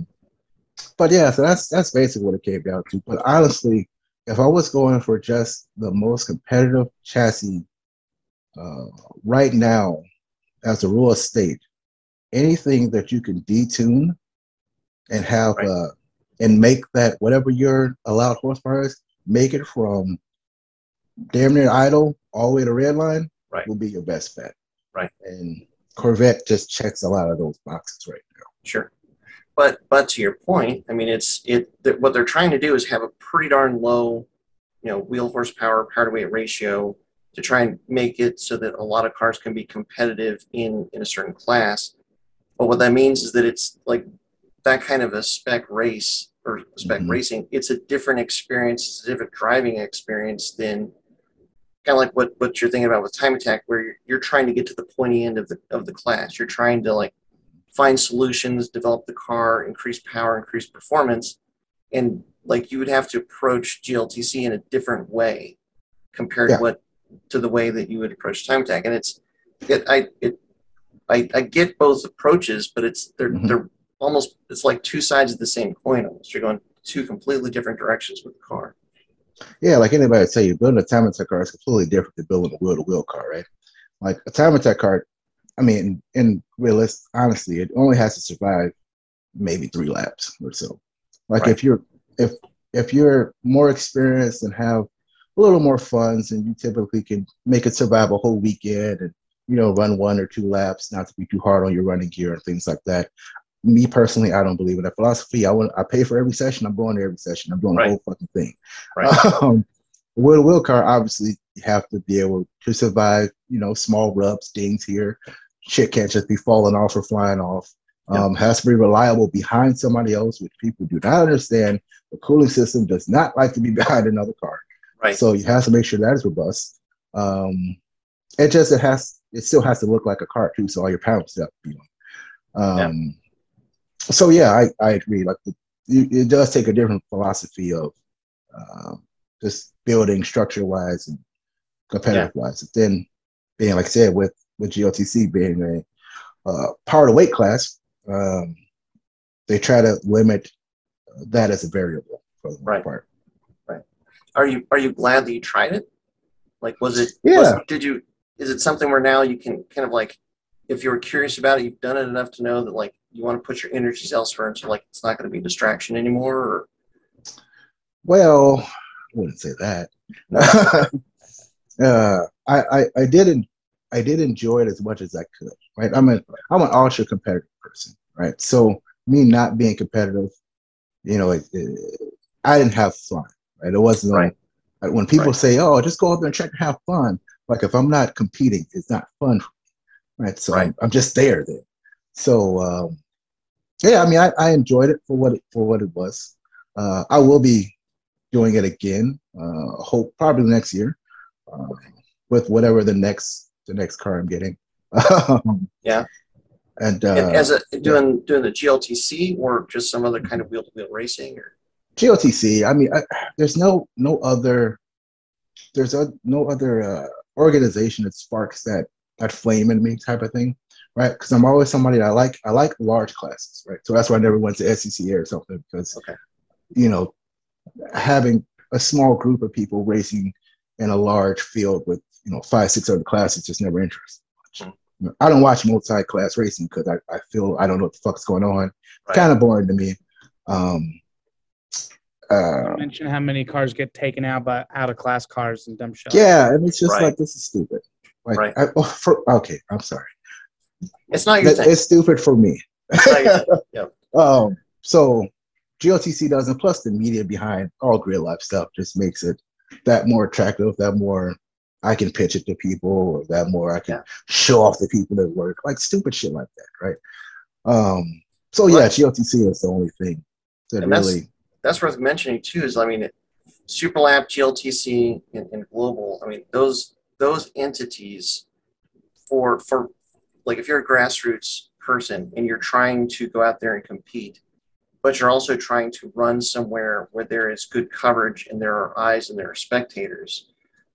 But yeah, so that's that's basically what it came down to. But honestly, if I was going for just the most competitive chassis uh, right now, as a rule of state, anything that you can detune and have Right. uh, and make that whatever your allowed horsepower is, make it from damn near idle all the way to red line Right. will be your best bet. Right. And Corvette just checks a lot of those boxes right now. Sure. But but to your point, I mean, it's it. That what they're trying to do is have a pretty darn low, you know, wheel horsepower power to weight ratio to try and make it so that a lot of cars can be competitive in in a certain class. But what that means is that it's like that kind of a spec race or spec Mhm. racing. It's a different experience. It's a different driving experience than kind of like what what you're thinking about with time attack, where you're, you're trying to get to the pointy end of the of the class. You're trying to like find solutions, develop the car, increase power, increase performance, and like you would have to approach GLTC in a different way compared Yeah. to what to the way that you would approach time attack. And it's it I it I, I get both approaches, but it's they're Mhm. they're almost it's like two sides of the same coin almost. You're going two completely different directions with the car. Yeah, like anybody would tell you, building a time attack car is completely different than building a wheel to wheel car, right? Like a time attack car, I mean, in realist, honestly, it only has to survive maybe three laps or so. Like Right. if you're if if you're more experienced and have a little more funds, and you typically can make it survive a whole weekend and you know run one or two laps, not to be too hard on your running gear and things like that. Me personally, I don't believe in that philosophy. I want I pay for every session. I'm going to every session. I'm doing Right. the whole fucking thing. Right. Um, wheel to wheel car, obviously, you have to be able to survive. You know, small rubs, dings here. Shit can't just be falling off or flying off. Um, Has to be reliable behind somebody else, which people do not understand. The cooling system does not like to be behind another car. Right. So you have to make sure that is robust. Um, it just it has it still has to look like a car too, so all your panels have to be on. Um, So yeah, I, I agree. Like the, it it does take a different philosophy of um, just building structure wise and competitive wise. Then being like I said with with GLTC being a uh, part of weight class, um, they try to limit that as a variable for the most Right. part. Are you are you glad that you tried it? Like, was it? Yeah. Was, did you? Is it something where now you can kind of like, if you were curious about it, you've done it enough to know that like you want to put your energies elsewhere, and so like it's not going to be a distraction anymore. Or Well, I wouldn't say that. uh, I, I I didn't I did enjoy it as much as I could. Right, I'm a I'm an ultra competitive person. Right, so me not being competitive, you know, it, it, I didn't have fun. Right, it wasn't Right. like when people Right. say, "Oh, just go up there and check and have fun." Like if I'm not competing, it's not fun. Right, so Right. I'm, I'm just there then. So um, yeah, I mean, I, I enjoyed it for what it for what it was. Uh, I will be doing it again. Uh, hope probably next year, uh, with whatever the next the next car I'm getting. Um, Yeah. And uh, And as a doing doing the GLTC or just some other kind of wheel to wheel racing or GLTC, I mean, I, there's no no other there's a, no other uh, organization that sparks that that flame in me type of thing, right? Because I'm always somebody that I like. I like large classes, right? So that's why I never went to SCCA or something because, Okay. you know, having a small group of people racing in a large field with you know five six other classes just never interests me much. I don't watch multi-class racing because I, I feel I don't know what the fuck's going on. Right. Kind of boring to me. Um, uh, Mention how many cars get taken out by out of class cars and dumb shit. yeah, and it's just Right. like this is stupid. Like, Right. I, oh, for, okay, I'm sorry. It's not your thing. it's stupid for me. It's not your thing. Yep. Um, so GLTC doesn't. Plus, the media behind all Grid Life stuff just makes it that more attractive. That more I can pitch it to people, or that more I can Yeah. show off the people that work, like stupid shit like that, right? Um, so yeah, GLTC is the only thing that And that's- really. That's worth mentioning too. Is I mean, Superlap, GLTC, and, and Global. I mean, those those entities for for like if you're a grassroots person and you're trying to go out there and compete, but you're also trying to run somewhere where there is good coverage and there are eyes and there are spectators.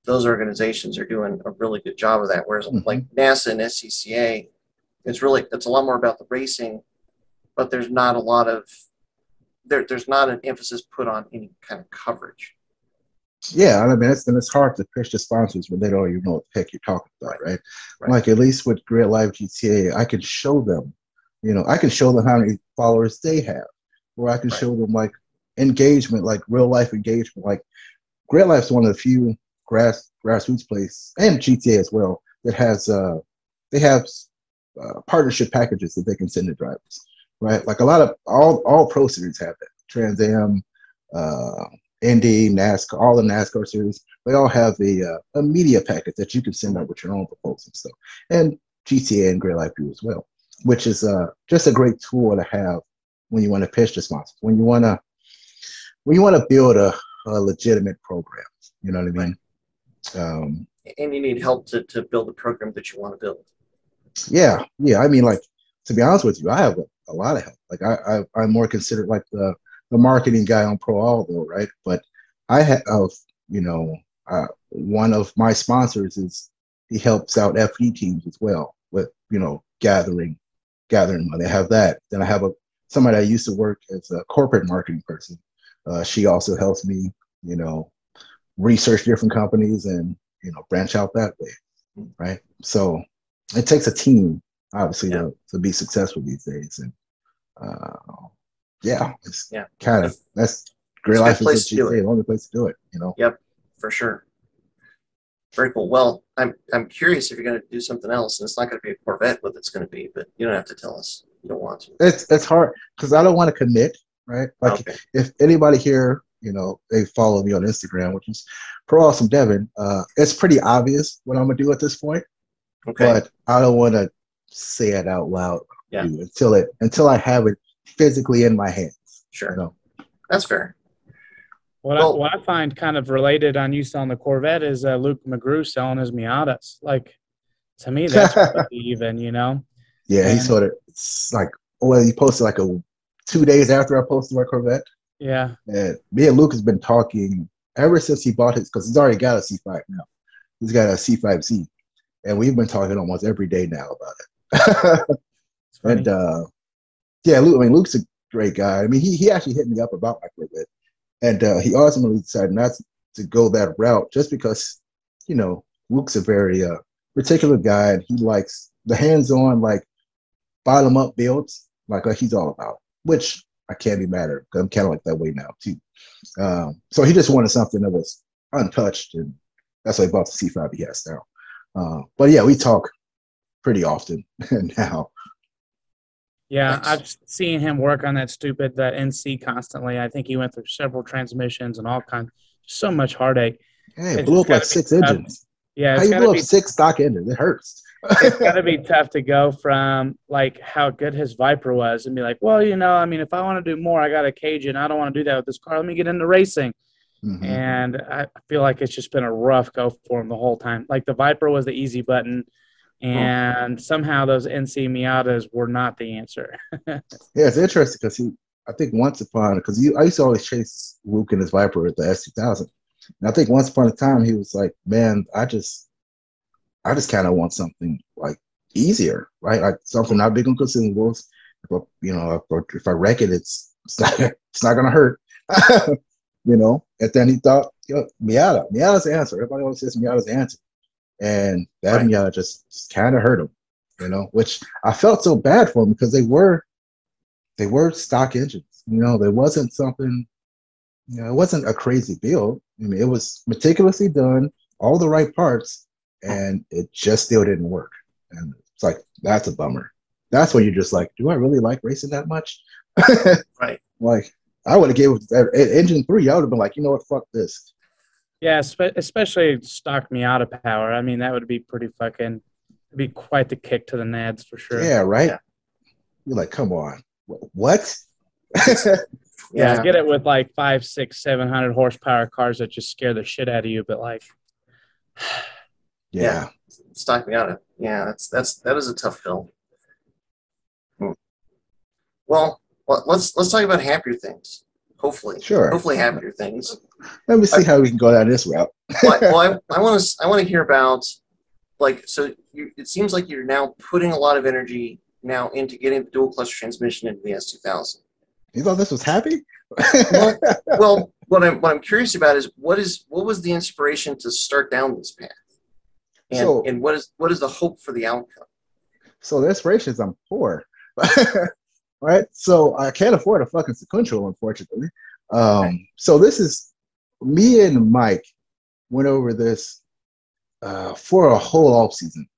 Those organizations are doing a really good job of that. Whereas Mhm. like NASA and SCCA, it's really it's a lot more about the racing, but there's not a lot of there, there's not an emphasis put on any kind of coverage. Yeah, I mean, it's, and it's hard to pitch to sponsors when they don't even know what the heck you're talking about, right? Right. Like at least with Grid Life GTA, I can show them, you know, I can show them how many followers they have, or I can Right. show them like engagement, like real life engagement. Like Grid Life's one of the few grass grassroots place and GTA as well that has uh they have uh, partnership packages that they can send to drivers, right? Like a lot of all all pro series have that. Trans Am, uh, Indy, NASCAR, all the NASCAR series, they all have a, uh, a media packet that you can send out with your own proposals and stuff. And GTA and Grid Life View as well, which is uh, just a great tool to have when you want to pitch to sponsors, when you want to when you want to build a, a legitimate program. You know what I mean? Um, And you need help to, to build the program that you want to build. yeah, yeah. I mean, like to be honest with you, I have a, a lot of help. Like I, I, I'm more considered like the the marketing guy on Pro Aldo, right? But I have, you know, uh, one of my sponsors is he helps out FE teams as well with you know gathering gathering money. I have that. Then I have a somebody I used to work as a corporate marketing person. Uh, she also helps me, you know, research different companies and you know branch out that way, right? So it takes a team obviously Yeah. to, to be successful these days and uh, yeah it's Yeah. kind of that's great life place is to do the only place to do it you know Yep, for sure. Very cool. Well, I'm I'm curious if you're going to do something else, and it's not going to be a Corvette. What it's going to be, but you don't have to tell us. You don't want to. it's it's hard because i don't want to commit right like okay. if anybody here you know they follow me on instagram which is pro awesome devin uh it's pretty obvious what i'm gonna do at this point Okay. but i don't want to say it out loud Yeah. until it until I have it physically in my hands. You Sure. know? That's fair. What, Well- I, what I find kind of related on you selling the Corvette is uh, Luke McGrew selling his Miatas. Like, to me, that's pretty even, you know? Yeah, he sort of it's like well, he posted like a two days after I posted my Corvette. Yeah. And me and Luke has been talking ever since he bought his because he's already got a C5 now. He's got a C5Z, and we've been talking almost every day now about it. It's and uh, yeah, Luke. I mean, Luke's a great guy. I mean, he he actually hit me up about my Corvette, and uh, he ultimately decided not to go that route just because you know Luke's a very uh, particular guy, and he likes the hands-on like bottom up builds, like, he's all about, which I can't be mad at I'm kind of like that way now too. Um, so he just wanted something that was untouched, and that's why he bought the C5 he has now. Uh, but yeah, we talk pretty often now. Yeah, Nice. I've seen him work on that stupid that NC constantly. I think he went through several transmissions and all kinds. So much heartache. Hey, it blew up like six tough. engines. Yeah, How you blew up six stock engines? It hurts. it's got to be tough to go from like how good his Viper was and be like, well, you know, I mean, if I want to do more, I got a Cajun. I don't want to do that with this car. Let me get into racing. Mhm. And I feel like it's just been a rough go for him the whole time. Like the Viper was the easy button, and somehow those NC Miatas were not the answer. Yeah, it's interesting because he, I think once upon, because I used to always chase Luke and his Viper with the S2000. And I think once upon a time he was like, man, I just, I just kind of want something like easier, right? Like something not big on consumables. If I, you know, if, if I wreck it, it's it's not it's not gonna hurt, you know. And then he thought, Yo, Miata, Miata's the answer. Everybody always says Miata's the answer, and that Right. Just, just kind of hurt him, you know. Which I felt so bad for him because they were they were stock engines. You know, there wasn't something, you know, it wasn't a crazy build. I mean, it was meticulously done, all the right parts, and it just still didn't work. And it's like, that's a bummer. That's when you're just like, do I really like racing that much? Right. Like, I would have gave engine three, I would have been like, you know what, fuck this. Yeah, espe- especially stock Miata power. I mean, that would be pretty fucking, it'd be quite the kick to the nads for sure. Yeah, right? Yeah. You're like, come on. What? Yeah, Yeah. get it with like five, six, seven hundred horsepower cars that just scare the shit out of you. But like, yeah. Stock Miata. Yeah, that's that's that is a tough pill. Hmm. Well, let's let's talk about happier things. Hopefully, Sure. hopefully happier things. Let me see how we can go down this route. well, I- well, I, I want to I want to hear about like so. You, it seems like you're now putting a lot of energy now into getting the dual cluster transmission into the S2000. You thought this was happy? Well, well, what I'm what I'm curious about is what is what was the inspiration to start down this path, and So- and what is what is the hope for the outcome? So the inspiration is I'm poor, right? So I can't afford a fucking sequential, unfortunately. Um, so this is me and Mike went over this uh, for a whole off season.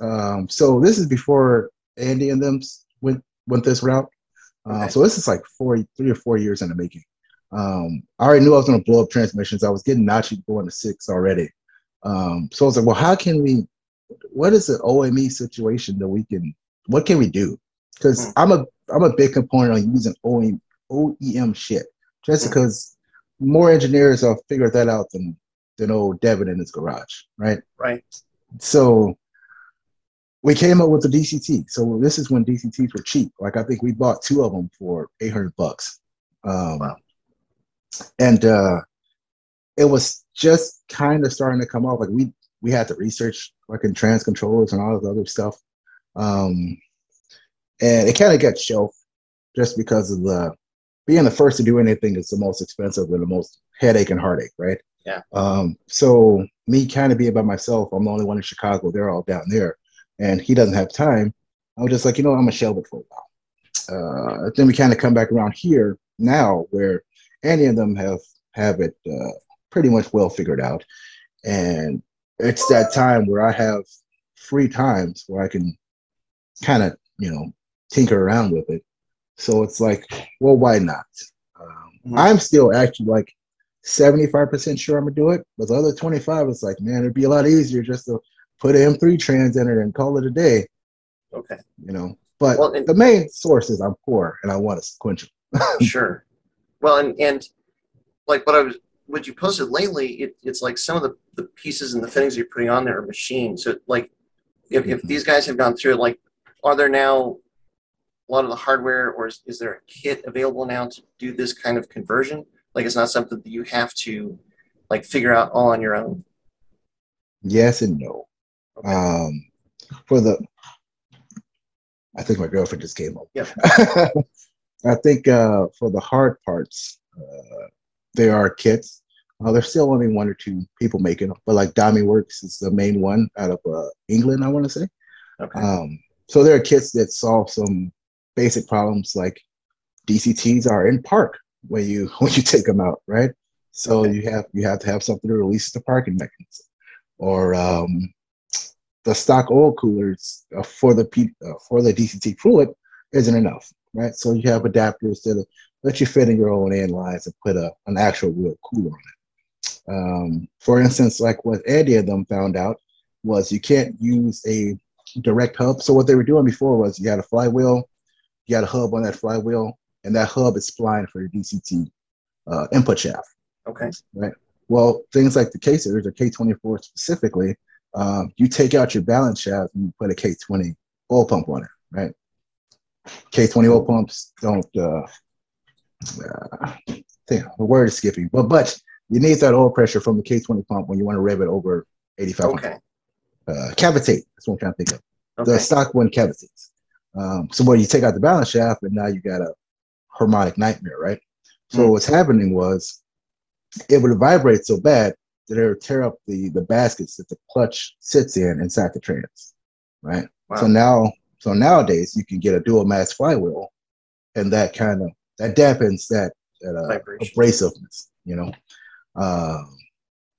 Um, so this is before Andy and them went went this route. Uh, Okay. So this is like four, three or four years in the making. Um, I already knew I was going to blow up transmissions. I was getting Nachi going to six already. Um, so I was like, well, how can we? What is the OEM situation that we can? What can we do? Because Hmm. I'm a I'm a big component on using OEM OEM shit, just Hmm. because more engineers have figured that out than than old Devin in his garage, right? Right. So we came up with the DCT. So this is when DCTs were cheap. Like I think we bought two of them for 800 bucks. Um, Wow. And uh, it was just kind of starting to come off. Like we we had to research like in trans controllers and all this other stuff. Um, and it kind of got shelved just because of the being the first to do anything is the most expensive and the most headache and heartache, right? Yeah. Um, so me kind of being by myself, I'm the only one in Chicago. They're all down there, and he doesn't have time. I was just like, you know, I'm gonna shelve it for a while. Uh, then we kind of come back around here now, where any of them have have it uh, pretty much well figured out, and it's that time where I have free times where I can kind of you know tinker around with it. So it's like, well, why not? Um, Mhm. I'm still actually like 75% sure I'm gonna do it, but the other 25 is like, man, it'd be a lot easier just to put an M3 trans in it and call it a day, Okay. you know. But Well, and- the main source is I'm poor and I want a sequential. sure. Well, and and like what I was, what you posted lately, it, it's like some of the, the pieces and the fittings you're putting on there are machined. So like, if, if Mhm. these guys have gone through it, like, are there now a lot of the hardware, or is, is there a kit available now to do this kind of conversion? Like, it's not something that you have to like figure out all on your own. Yes and no. Okay. Um, for the, I think my girlfriend just came home. Yep. I think uh, for the hard parts, uh, there are kits. Uh, there's still only one or two people making them, but like Dummy Works is the main one out of uh, England, I want to say. Okay. Um, so there are kits that solve some basic problems like DCTs are in park when you when you take them out, right? So you have you have to have something to release the parking mechanism, or um, the stock oil coolers uh, for the P, uh, for the DCT fluid isn't enough, right? So you have adapters that let you fit in your own end lines and put a an actual real cooler on it. Um, for instance, like what Andy and them found out was you can't use a direct hub. So what they were doing before was you had a flywheel, you had a hub on that flywheel, and that hub is spline for your DCT uh, input shaft. Okay. Right. Well, things like the K-series or K24 specifically, um, you take out your balance shaft and you put a K20 oil pump on it, right? K20 oil pumps don't, uh, uh, think, the word is skipping, but but you need that oil pressure from the K20 pump when you want to rev it over 85. Okay. Uh, cavitate, that's what I'm trying to think of Okay. the stock one cavitates. Um, so when you take out the balance shaft, and now you got a harmonic nightmare, right? So Hmm. what's happening was it would vibrate so bad that it would tear up the the baskets that the clutch sits in inside the trans, right? So now, so nowadays you can get a dual mass flywheel, and that kind of that dampens that that uh, abrasiveness, you know. Um,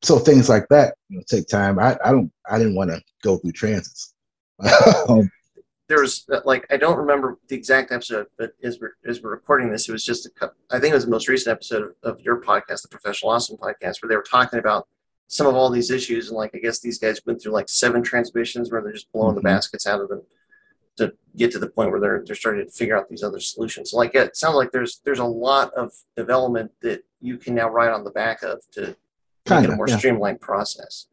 so things like that, you know, take time. I, I don't I didn't want to go through transits. Um, there was uh, like I don't remember the exact episode, but as we're as we're recording this, it was just a couple, I think it was the most recent episode of, of your podcast, the Professional Awesome podcast, where they were talking about some of all these issues and like I guess these guys went through like seven transmissions where they're just blowing the Mhm. baskets out of them to get to the point where they're they're starting to figure out these other solutions. Like it sounds like there's there's a lot of development that you can now write on the back of to make it a more yeah. streamlined process.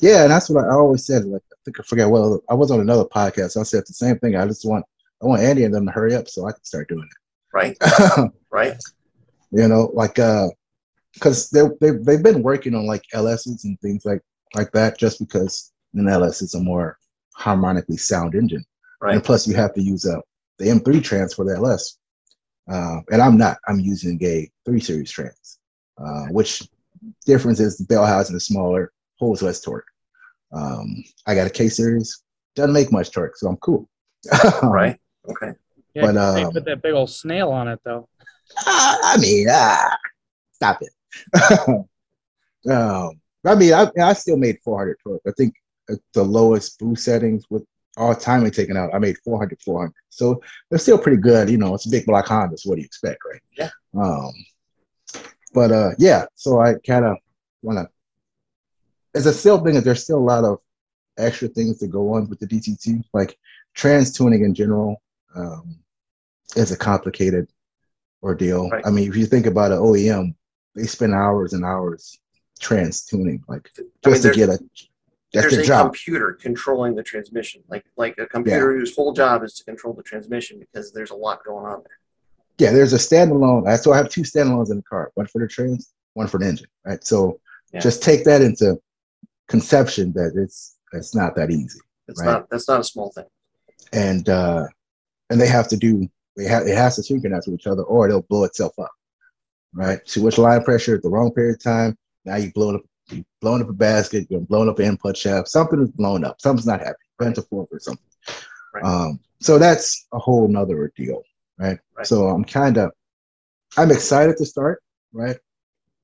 Yeah, and that's what I always said. Like think I forget. Well, I was on another podcast. I said the same thing. I just want I want Andy and them to hurry up so I can start doing it. Right? Right. You know, like uh, because they they they've been working on like LSs and things like like that just because an LS is a more harmonically sound engine, Right. and plus you have to use uh, the M3 trans for the LS. Uh, and I'm not. I'm using a three series trans, uh, which difference is the bell housing is smaller, holds less torque. Um, I got a K series, doesn't make much torque, so I'm cool. Right? Okay. Yeah, But, they um, put that big old snail on it though. Ah, I mean, ah, stop it. um, I mean, I, I still made 400 torque. I think the lowest boost settings with all timing taken out, I made 400, 400. So they're still pretty good. You know, it's a big block Honda, so what do you expect, right? Yeah. Um, but uh, yeah, so I kind of want to, as a still thing, there's still a lot of extra things to go on with the DCT, like trans tuning in general um, is a complicated ordeal. Right. I mean, if you think about an OEM, they spend hours and hours trans tuning, like I mean, just to get a that's there's the a job. computer controlling the transmission, like like a computer whose whole job is to control the transmission because there's a lot going on there. yeah, there's a standalone. I so I have two standalones in the car, one for the trans, one for the engine. Right. So Yeah. just take that into conception that it's it's not that easy. It's Right. not that's not a small thing. And uh and they have to do they have it has to synchronize with each other or it'll blow itself up. Right. Switch line pressure at the wrong period of time. Now you blow up you blowing up a basket, you're blowing up an input shaft, something is blown up, something's not happy, bent a fork or something. Right. Um, so that's a whole nother ordeal, right? Right. So I'm kind of, I'm excited to start, right?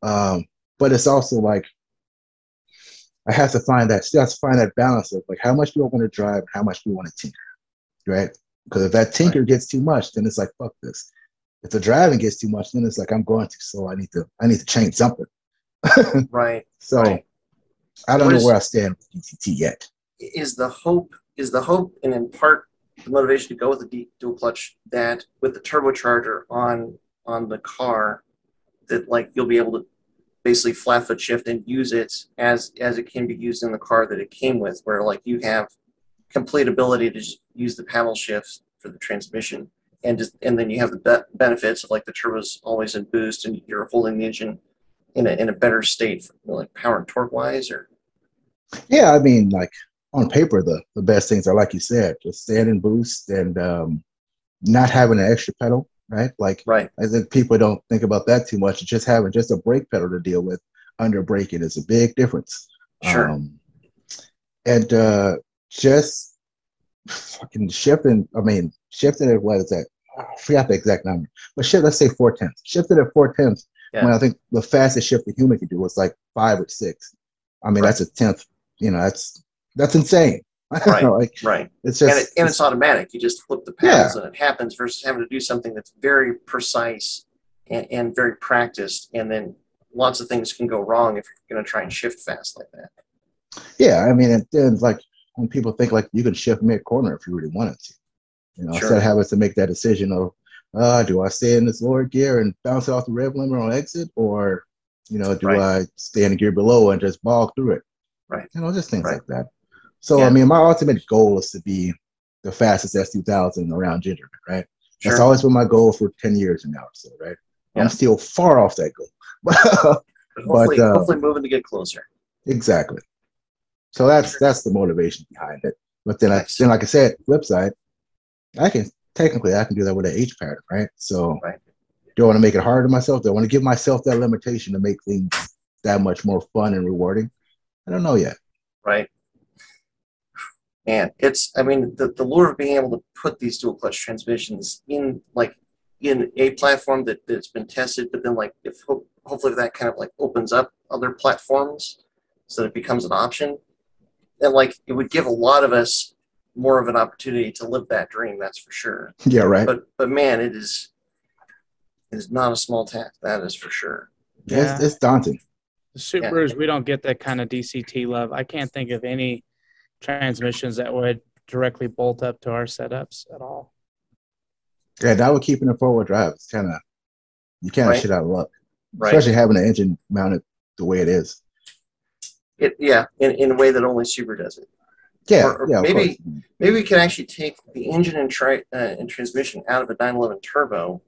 Um, but it's also like, I have to find that, still have to find that balance of like, how much do I want to drive, and how much do I want to tinker, right? Because if that tinker gets too much, then it's like, fuck this. If the driving gets too much, then it's like, I'm going to, so I need to, I need to change something. Right. So Right. I don't What know is- where I stand with DCT yet. Is the hope is the hope and in part the motivation to go with the dual clutch that with the turbocharger on on the car that like you'll be able to basically flat foot shift and use it as as it can be used in the car that it came with where like you have complete ability to use the paddle shifts for the transmission. And just and then you have the be- benefits of like the turbo's always in boost and you're holding the engine in a, in a better state for, like power and torque wise or? Yeah, I mean, like on paper, the the best things are like you said, just stand and boost and um, not having an extra pedal, right? Like right I think people don't think about that too much. Just having just a brake pedal to deal with under braking is a big difference. Sure. Um, and uh, just fucking shifting. I mean, shifting at what is that? I forgot the exact number, but shift. Let's say four tenths. Shifted at four tenths. Yeah. When I think the fastest shift a human can do was like five or six. I mean, Right. that's a tenth. You know, that's that's insane. Right. like right it's just and, it, and it's automatic. You just flip the paddles and it happens versus having to do something that's very precise and, and very practiced. And then lots of things can go wrong if you're going to try and shift fast like that. Yeah, I mean, and then like when people think like you can shift mid corner if you really wanted to, you know, Sure. instead of having to make that decision of, uh, do I stay in this lower gear and bounce it off the rev limiter on exit, or you know, do Right. I stay in the gear below and just bog through it? Right. You know, just things Right. like that. So Yeah. I mean, my ultimate goal is to be the fastest S2000 around Gingerman, right? That's always been my goal for ten years now, so right. Yeah. I'm still far off that goal. But hopefully, uh, hopefully moving to get closer. Exactly. So that's that's the motivation behind it. But then, I, then like I said, flip side, I can technically I can do that with an H pattern, right? So Right. do I want to make it hard on myself? Do I want to give myself that limitation to make things that much more fun and rewarding? I don't know yet. right? And it's, I mean, the, the lure of being able to put these dual clutch transmissions in like in a platform that, that's been tested, but then like if ho- hopefully that kind of like opens up other platforms so that it becomes an option, then like it would give a lot of us more of an opportunity to live that dream. That's for sure. Yeah, right. But but man, it is it is not a small task. That is for sure. Yeah. It's, it's daunting. The Subarus, we don't get that kind of DCT love. I can't think of any transmissions that would directly bolt up to our setups at all. Yeah, that would keep in a forward drive. It's kind of you kind of Right. shit out of luck, Right. especially having the engine mounted the way it is. It yeah, in, in a way that only Super does it. Yeah, Or- or yeah, maybe- course. Maybe we can actually take the engine and tri- uh, and transmission out of a 911 turbo,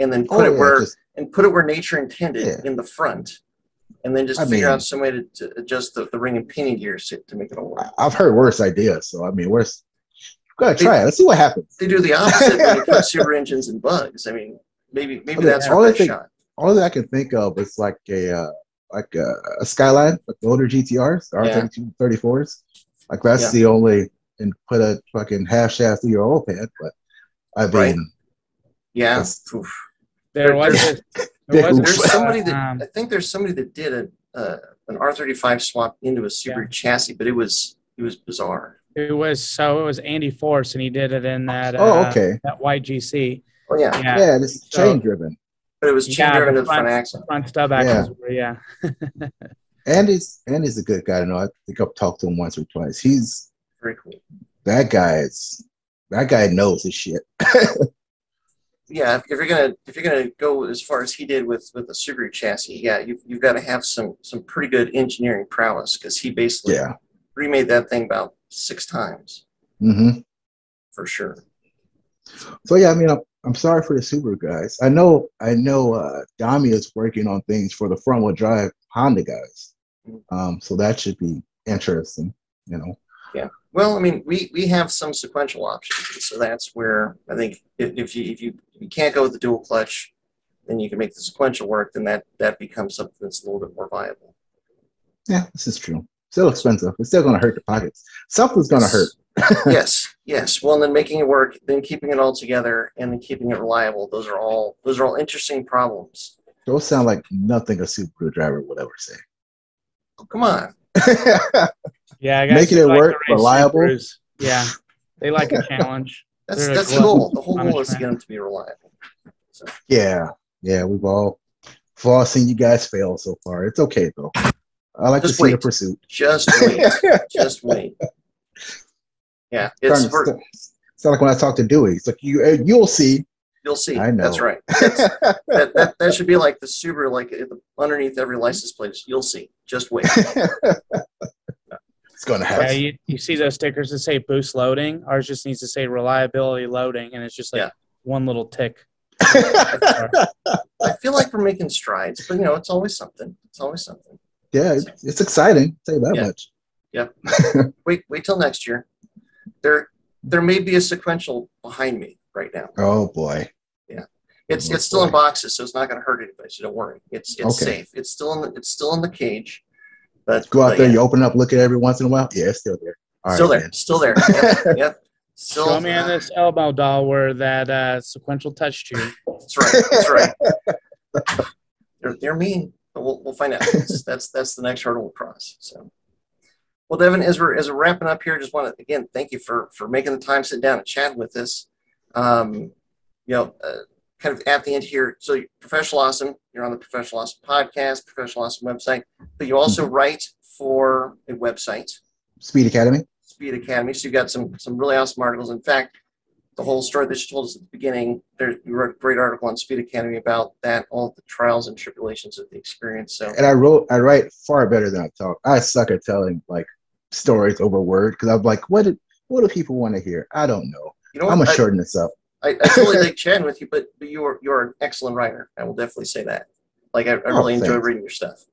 and then put Oh, it yeah, where just- and put it where nature intended Yeah. in the front, and then just I figure mean- out some way to, to adjust the, the ring and pinion gears to, to make it all work. I- I've heard worse ideas. So I mean, worse. Gotta try it. Let's see what happens. They do the opposite when you put Subaru engines and bugs. I mean, maybe maybe Okay, that's all our I think- shot. all that I can think of is like a uh, like a, a Skyline, like the older GTRs, the R32 34s. Like that's Yeah. the only and put a fucking half shaft through your oil pan. But I mean, Right. Yeah. That's- Oof. There There- was there's- a, there was There's somebody that um, I think there's somebody that did a uh, an R35 swap into a Subaru chassis, but it was it was bizarre. it was so it was Andy Force and he did it in that oh uh, okay, that YGC. Oh yeah, Yeah, yeah, this So- chain driven. but it was chain Yeah, driven the to the front front- axle. front stub axles were yeah. Andy's Andy's a good guy to know. I think I've talked to him once or twice. He's Very cool. that guy is that guy knows his shit. yeah, if, you're gonna if you're gonna go as far as he did with with the Subaru chassis, yeah, you've you've got to have some some pretty good engineering prowess because he basically Yeah. remade that thing about six times Mm-hmm. for sure. So yeah, I mean, I'm, I'm sorry for the Subaru guys. I know, I know, uh, Dami is working on things for the front wheel drive Honda guys. Um, so that should be interesting, you know. Well, I mean, we we have some sequential options, so that's where I think if, if you if you if you can't go with the dual clutch, then you can make the sequential work. Then that that becomes something that's a little bit more viable. Yeah, this is true. Still expensive. It's still going to hurt the pockets. Something's going to hurt. yes, yes. Well, and then making it work, then keeping it all together, and then keeping it reliable. Those are all those are all interesting problems. Those sound like nothing a Subaru driver would ever say. Oh, come on, Yeah, I guess Making it like work, reliable. Subarus. Yeah, they like a challenge. that's They're that's the glutton goal. The whole goal is to get them to be reliable. So yeah, yeah, we've all, we've all seen you guys fail so far. It's okay though. I like Just to see the pursuit. just wait, just wait. Yeah, it's starting, we're, start- It's not like when I talk to Dewey. It's like you uh, you'll see. You'll see. I know. That's right. That's, that, that, that should be like the Subaru, like it- underneath every license plate. You'll see. Just wait. it's gonna Yeah, happen. you, you see those stickers that say boost loading. Ours just needs to say reliability loading, and it's just like Yeah. one little tick. I feel like we're making strides, but you know, it's always something. It's always something. yeah, it's, it's exciting. I'll tell you that Yeah. much. Yeah. wait, wait till next year. There, there may be a sequential behind me right now. Oh boy. Yeah. It's Oh, it's still in boxes, so it's not going to hurt anybody. So don't worry. It's it's Okay. safe. It's still in the it's still in the cage. But Go out but there, yeah, you open up, look at it every once in a while. Yeah, it's still there. All still right, there, man. still there. Yep, yep. Still, Show me on this elbow doll where that uh, sequential touched you. That's right. That's right. they're, they're mean, but we'll, we'll find out. That's, that's that's the next hurdle we'll cross. So, well, Devin, as we're as we're wrapping up here, just want to again thank you for for making the time, sit down and chat with us. Um, you know, uh, kind of at the end here. So, professional awesome. You're on the professional awesome podcast, professional awesome website, but you also write for a website. Speed Academy. Speed Academy. So you've got some some really awesome articles. In fact, the whole story that you told us at the beginning, there you wrote a great article on Speed Academy about that, all the trials and tribulations of the experience. So And I wrote, I write far better than I talk. I suck at telling like stories over word because I'm like, what? Do, what do people want to hear? I don't know. You know I'm what? gonna I, shorten this up. I, I totally like chatting with you, but but you are you're an excellent writer. I will definitely say that. Like I, I Oh, really enjoy reading your stuff.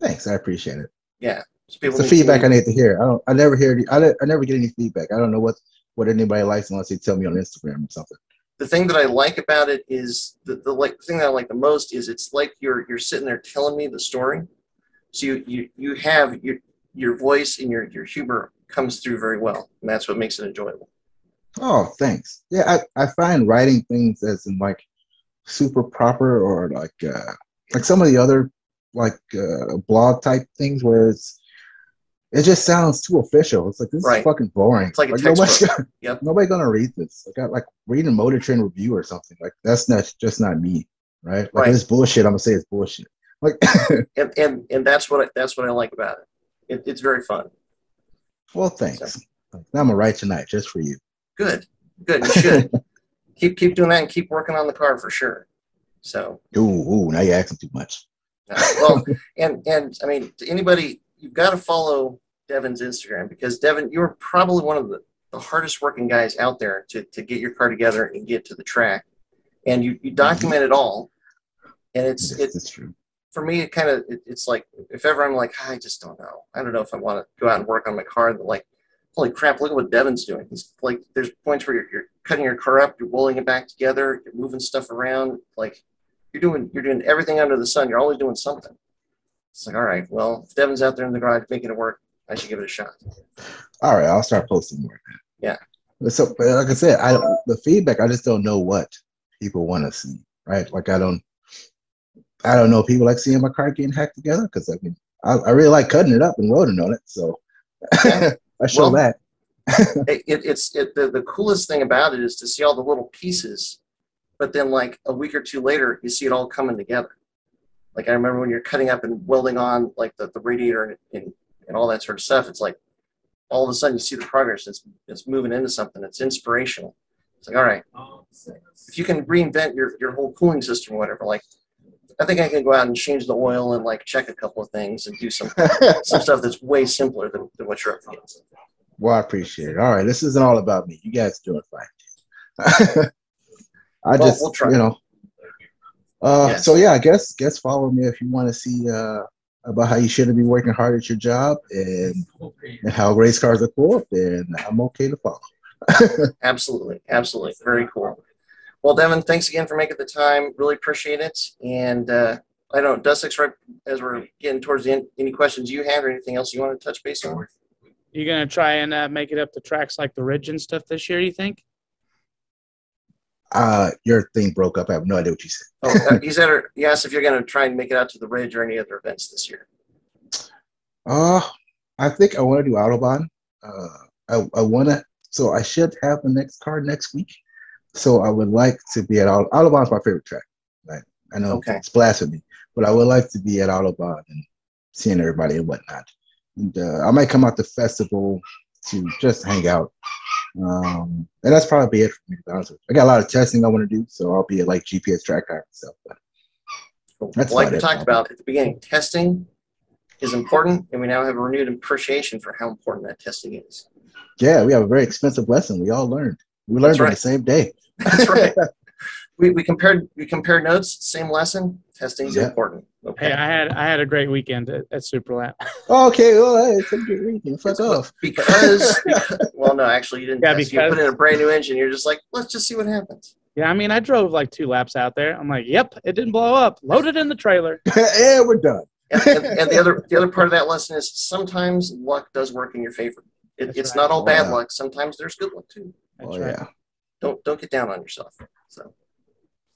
Thanks, I appreciate it. Yeah. So people It's the feedback I need to hear. I don't. I never hear. I, I never get any feedback. I don't know what what anybody likes unless they tell me on Instagram or something. the thing that I like about it is the, the like thing that I like the most is it's like you're you're sitting there telling me the story. So you you, you have your your voice and your your humor comes through very well, and that's what makes it enjoyable. Oh, thanks. Yeah, I, I find writing things as in like super proper or like uh like some of the other like uh blog type things where it's it just sounds too official. It's like this Right. is fucking boring. It's like a nobody's gonna, Yep. nobody gonna read this. Like I like reading a Motor Trend review or something. Like that's not just not me, right? Like Right. it's bullshit. I'm gonna say it's bullshit. Like And and and that's what I, that's what I like about it. it it's very fun. well, thanks. Now I'm gonna write tonight just for you. Good, good. You should keep keep doing that and keep working on the car for sure. So Ooh, ooh, now you're asking too much. Well, and and I mean, to anybody, you've got to follow Devin's Instagram because Devin, you're probably one of the, the hardest working guys out there to, to get your car together and get to the track, and you you document it all, and it's Yes, it that's true. for me. It kind of it, it's like if ever I'm like ah, I just don't know, I don't know if I want to go out and work on my car. Like, holy crap, look at what Devin's doing. He's like, there's points where you're, you're cutting your car up, you're rolling it back together, you're moving stuff around, like you're doing you're doing everything under the sun. You're always doing something. It's like, all right, well, if Devin's out there in the garage making it work, I should give it a shot. All right, I'll start posting more. Yeah. So, like I said, I the feedback, I just don't know what people want to see, right? Like I don't, I don't know. People like seeing my car getting hacked together because I mean, I, I really like cutting it up and loading on it. So Yeah. I show Well- that. It, it, it's it, the, the coolest thing about it is to see all the little pieces, but then like a week or two later, you see it all coming together. Like I remember when you're cutting up and welding on like the, the radiator and, and, and all that sort of stuff. It's like all of a sudden you see the progress. It's, it's moving into something. It's inspirational. It's like, all right, oh, if you can reinvent your, your whole cooling system or whatever, like I think I can go out and change the oil and like check a couple of things and do some some stuff that's way simpler than, than what you're up against. well, I appreciate it. All right, this isn't all about me. You guys doing fine. I Well, just, we'll you know. Uh, Yes. So yeah, I guess guess follow me if you want to see uh, about how you shouldn't be working hard at your job and and how race cars are cool. Then I'm okay to follow. Absolutely, absolutely, very cool. Well, Devin, thanks again for making the time. Really appreciate it. And uh, I don't, Dustix, right as we're getting towards the end, any questions you have or anything else you want to touch base on? You're gonna try and uh, make it up to tracks like the Ridge and stuff this year? You think? Uh, your thing broke up. I have no idea what you said. Oh, uh, he said, he asked if you're going to try and make it out to the Ridge or any other events this year. Uh, I think I want to do Autobahn. Uh, I, I want to, so I should have the next car next week. So I would like to be at Auto, Autobahn's my favorite track. Right? I know Okay. it's blasphemy, but I would like to be at Autobahn and seeing everybody and whatnot. And uh, I might come out the festival to just hang out Um, and that's probably it for me. To be honest with you. I got a lot of testing I want to do, so I'll be at like GPS track driver and stuff. But That's like we talked about at the beginning, testing is important, and we now have a renewed appreciation for how important that testing is. yeah, we have a very expensive lesson. We all learned. We learned That's on the same day. That's right. we, we compared we compared notes, same lesson. Testing is Yeah. important. Okay. Hey, I had I had a great weekend at, at Super Lap. okay, well, hey, it's a good reading. Fuck off. because, because well no actually you didn't Yeah, test. you put in a brand new engine you're just like let's just see what happens Yeah, I mean, I drove like two laps out there. I'm like, yep, it didn't blow up. Loaded in the trailer. yeah, we're done. and, and, and the other the other part of that lesson is sometimes luck does work in your favor it, it's right. not all bad Yeah. luck sometimes there's good luck too That's oh right. yeah. Don't don't get down on yourself so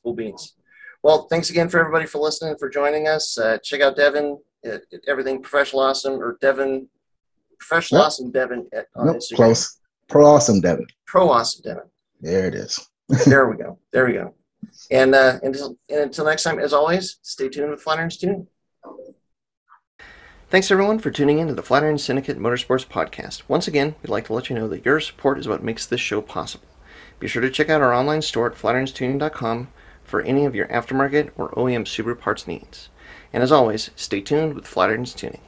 cool beans well thanks again for everybody for listening for joining us uh, check out devin at, at everything professional awesome or devin professional Yep. awesome devin at, on Nope, instagram close. Pro awesome, Devin. pro awesome devin There it is. there we go. There we go. And uh, until, and until next time, as always, stay tuned with Flatirons Tuning. Thanks everyone for tuning in to the Flatiron Syndicate Motorsports Podcast. Once again, we'd like to let you know that your support is what makes this show possible. Be sure to check out our online store at flatironstuning.com for any of your aftermarket or OEM Subaru parts needs. And as always, stay tuned with Flatirons Tuning.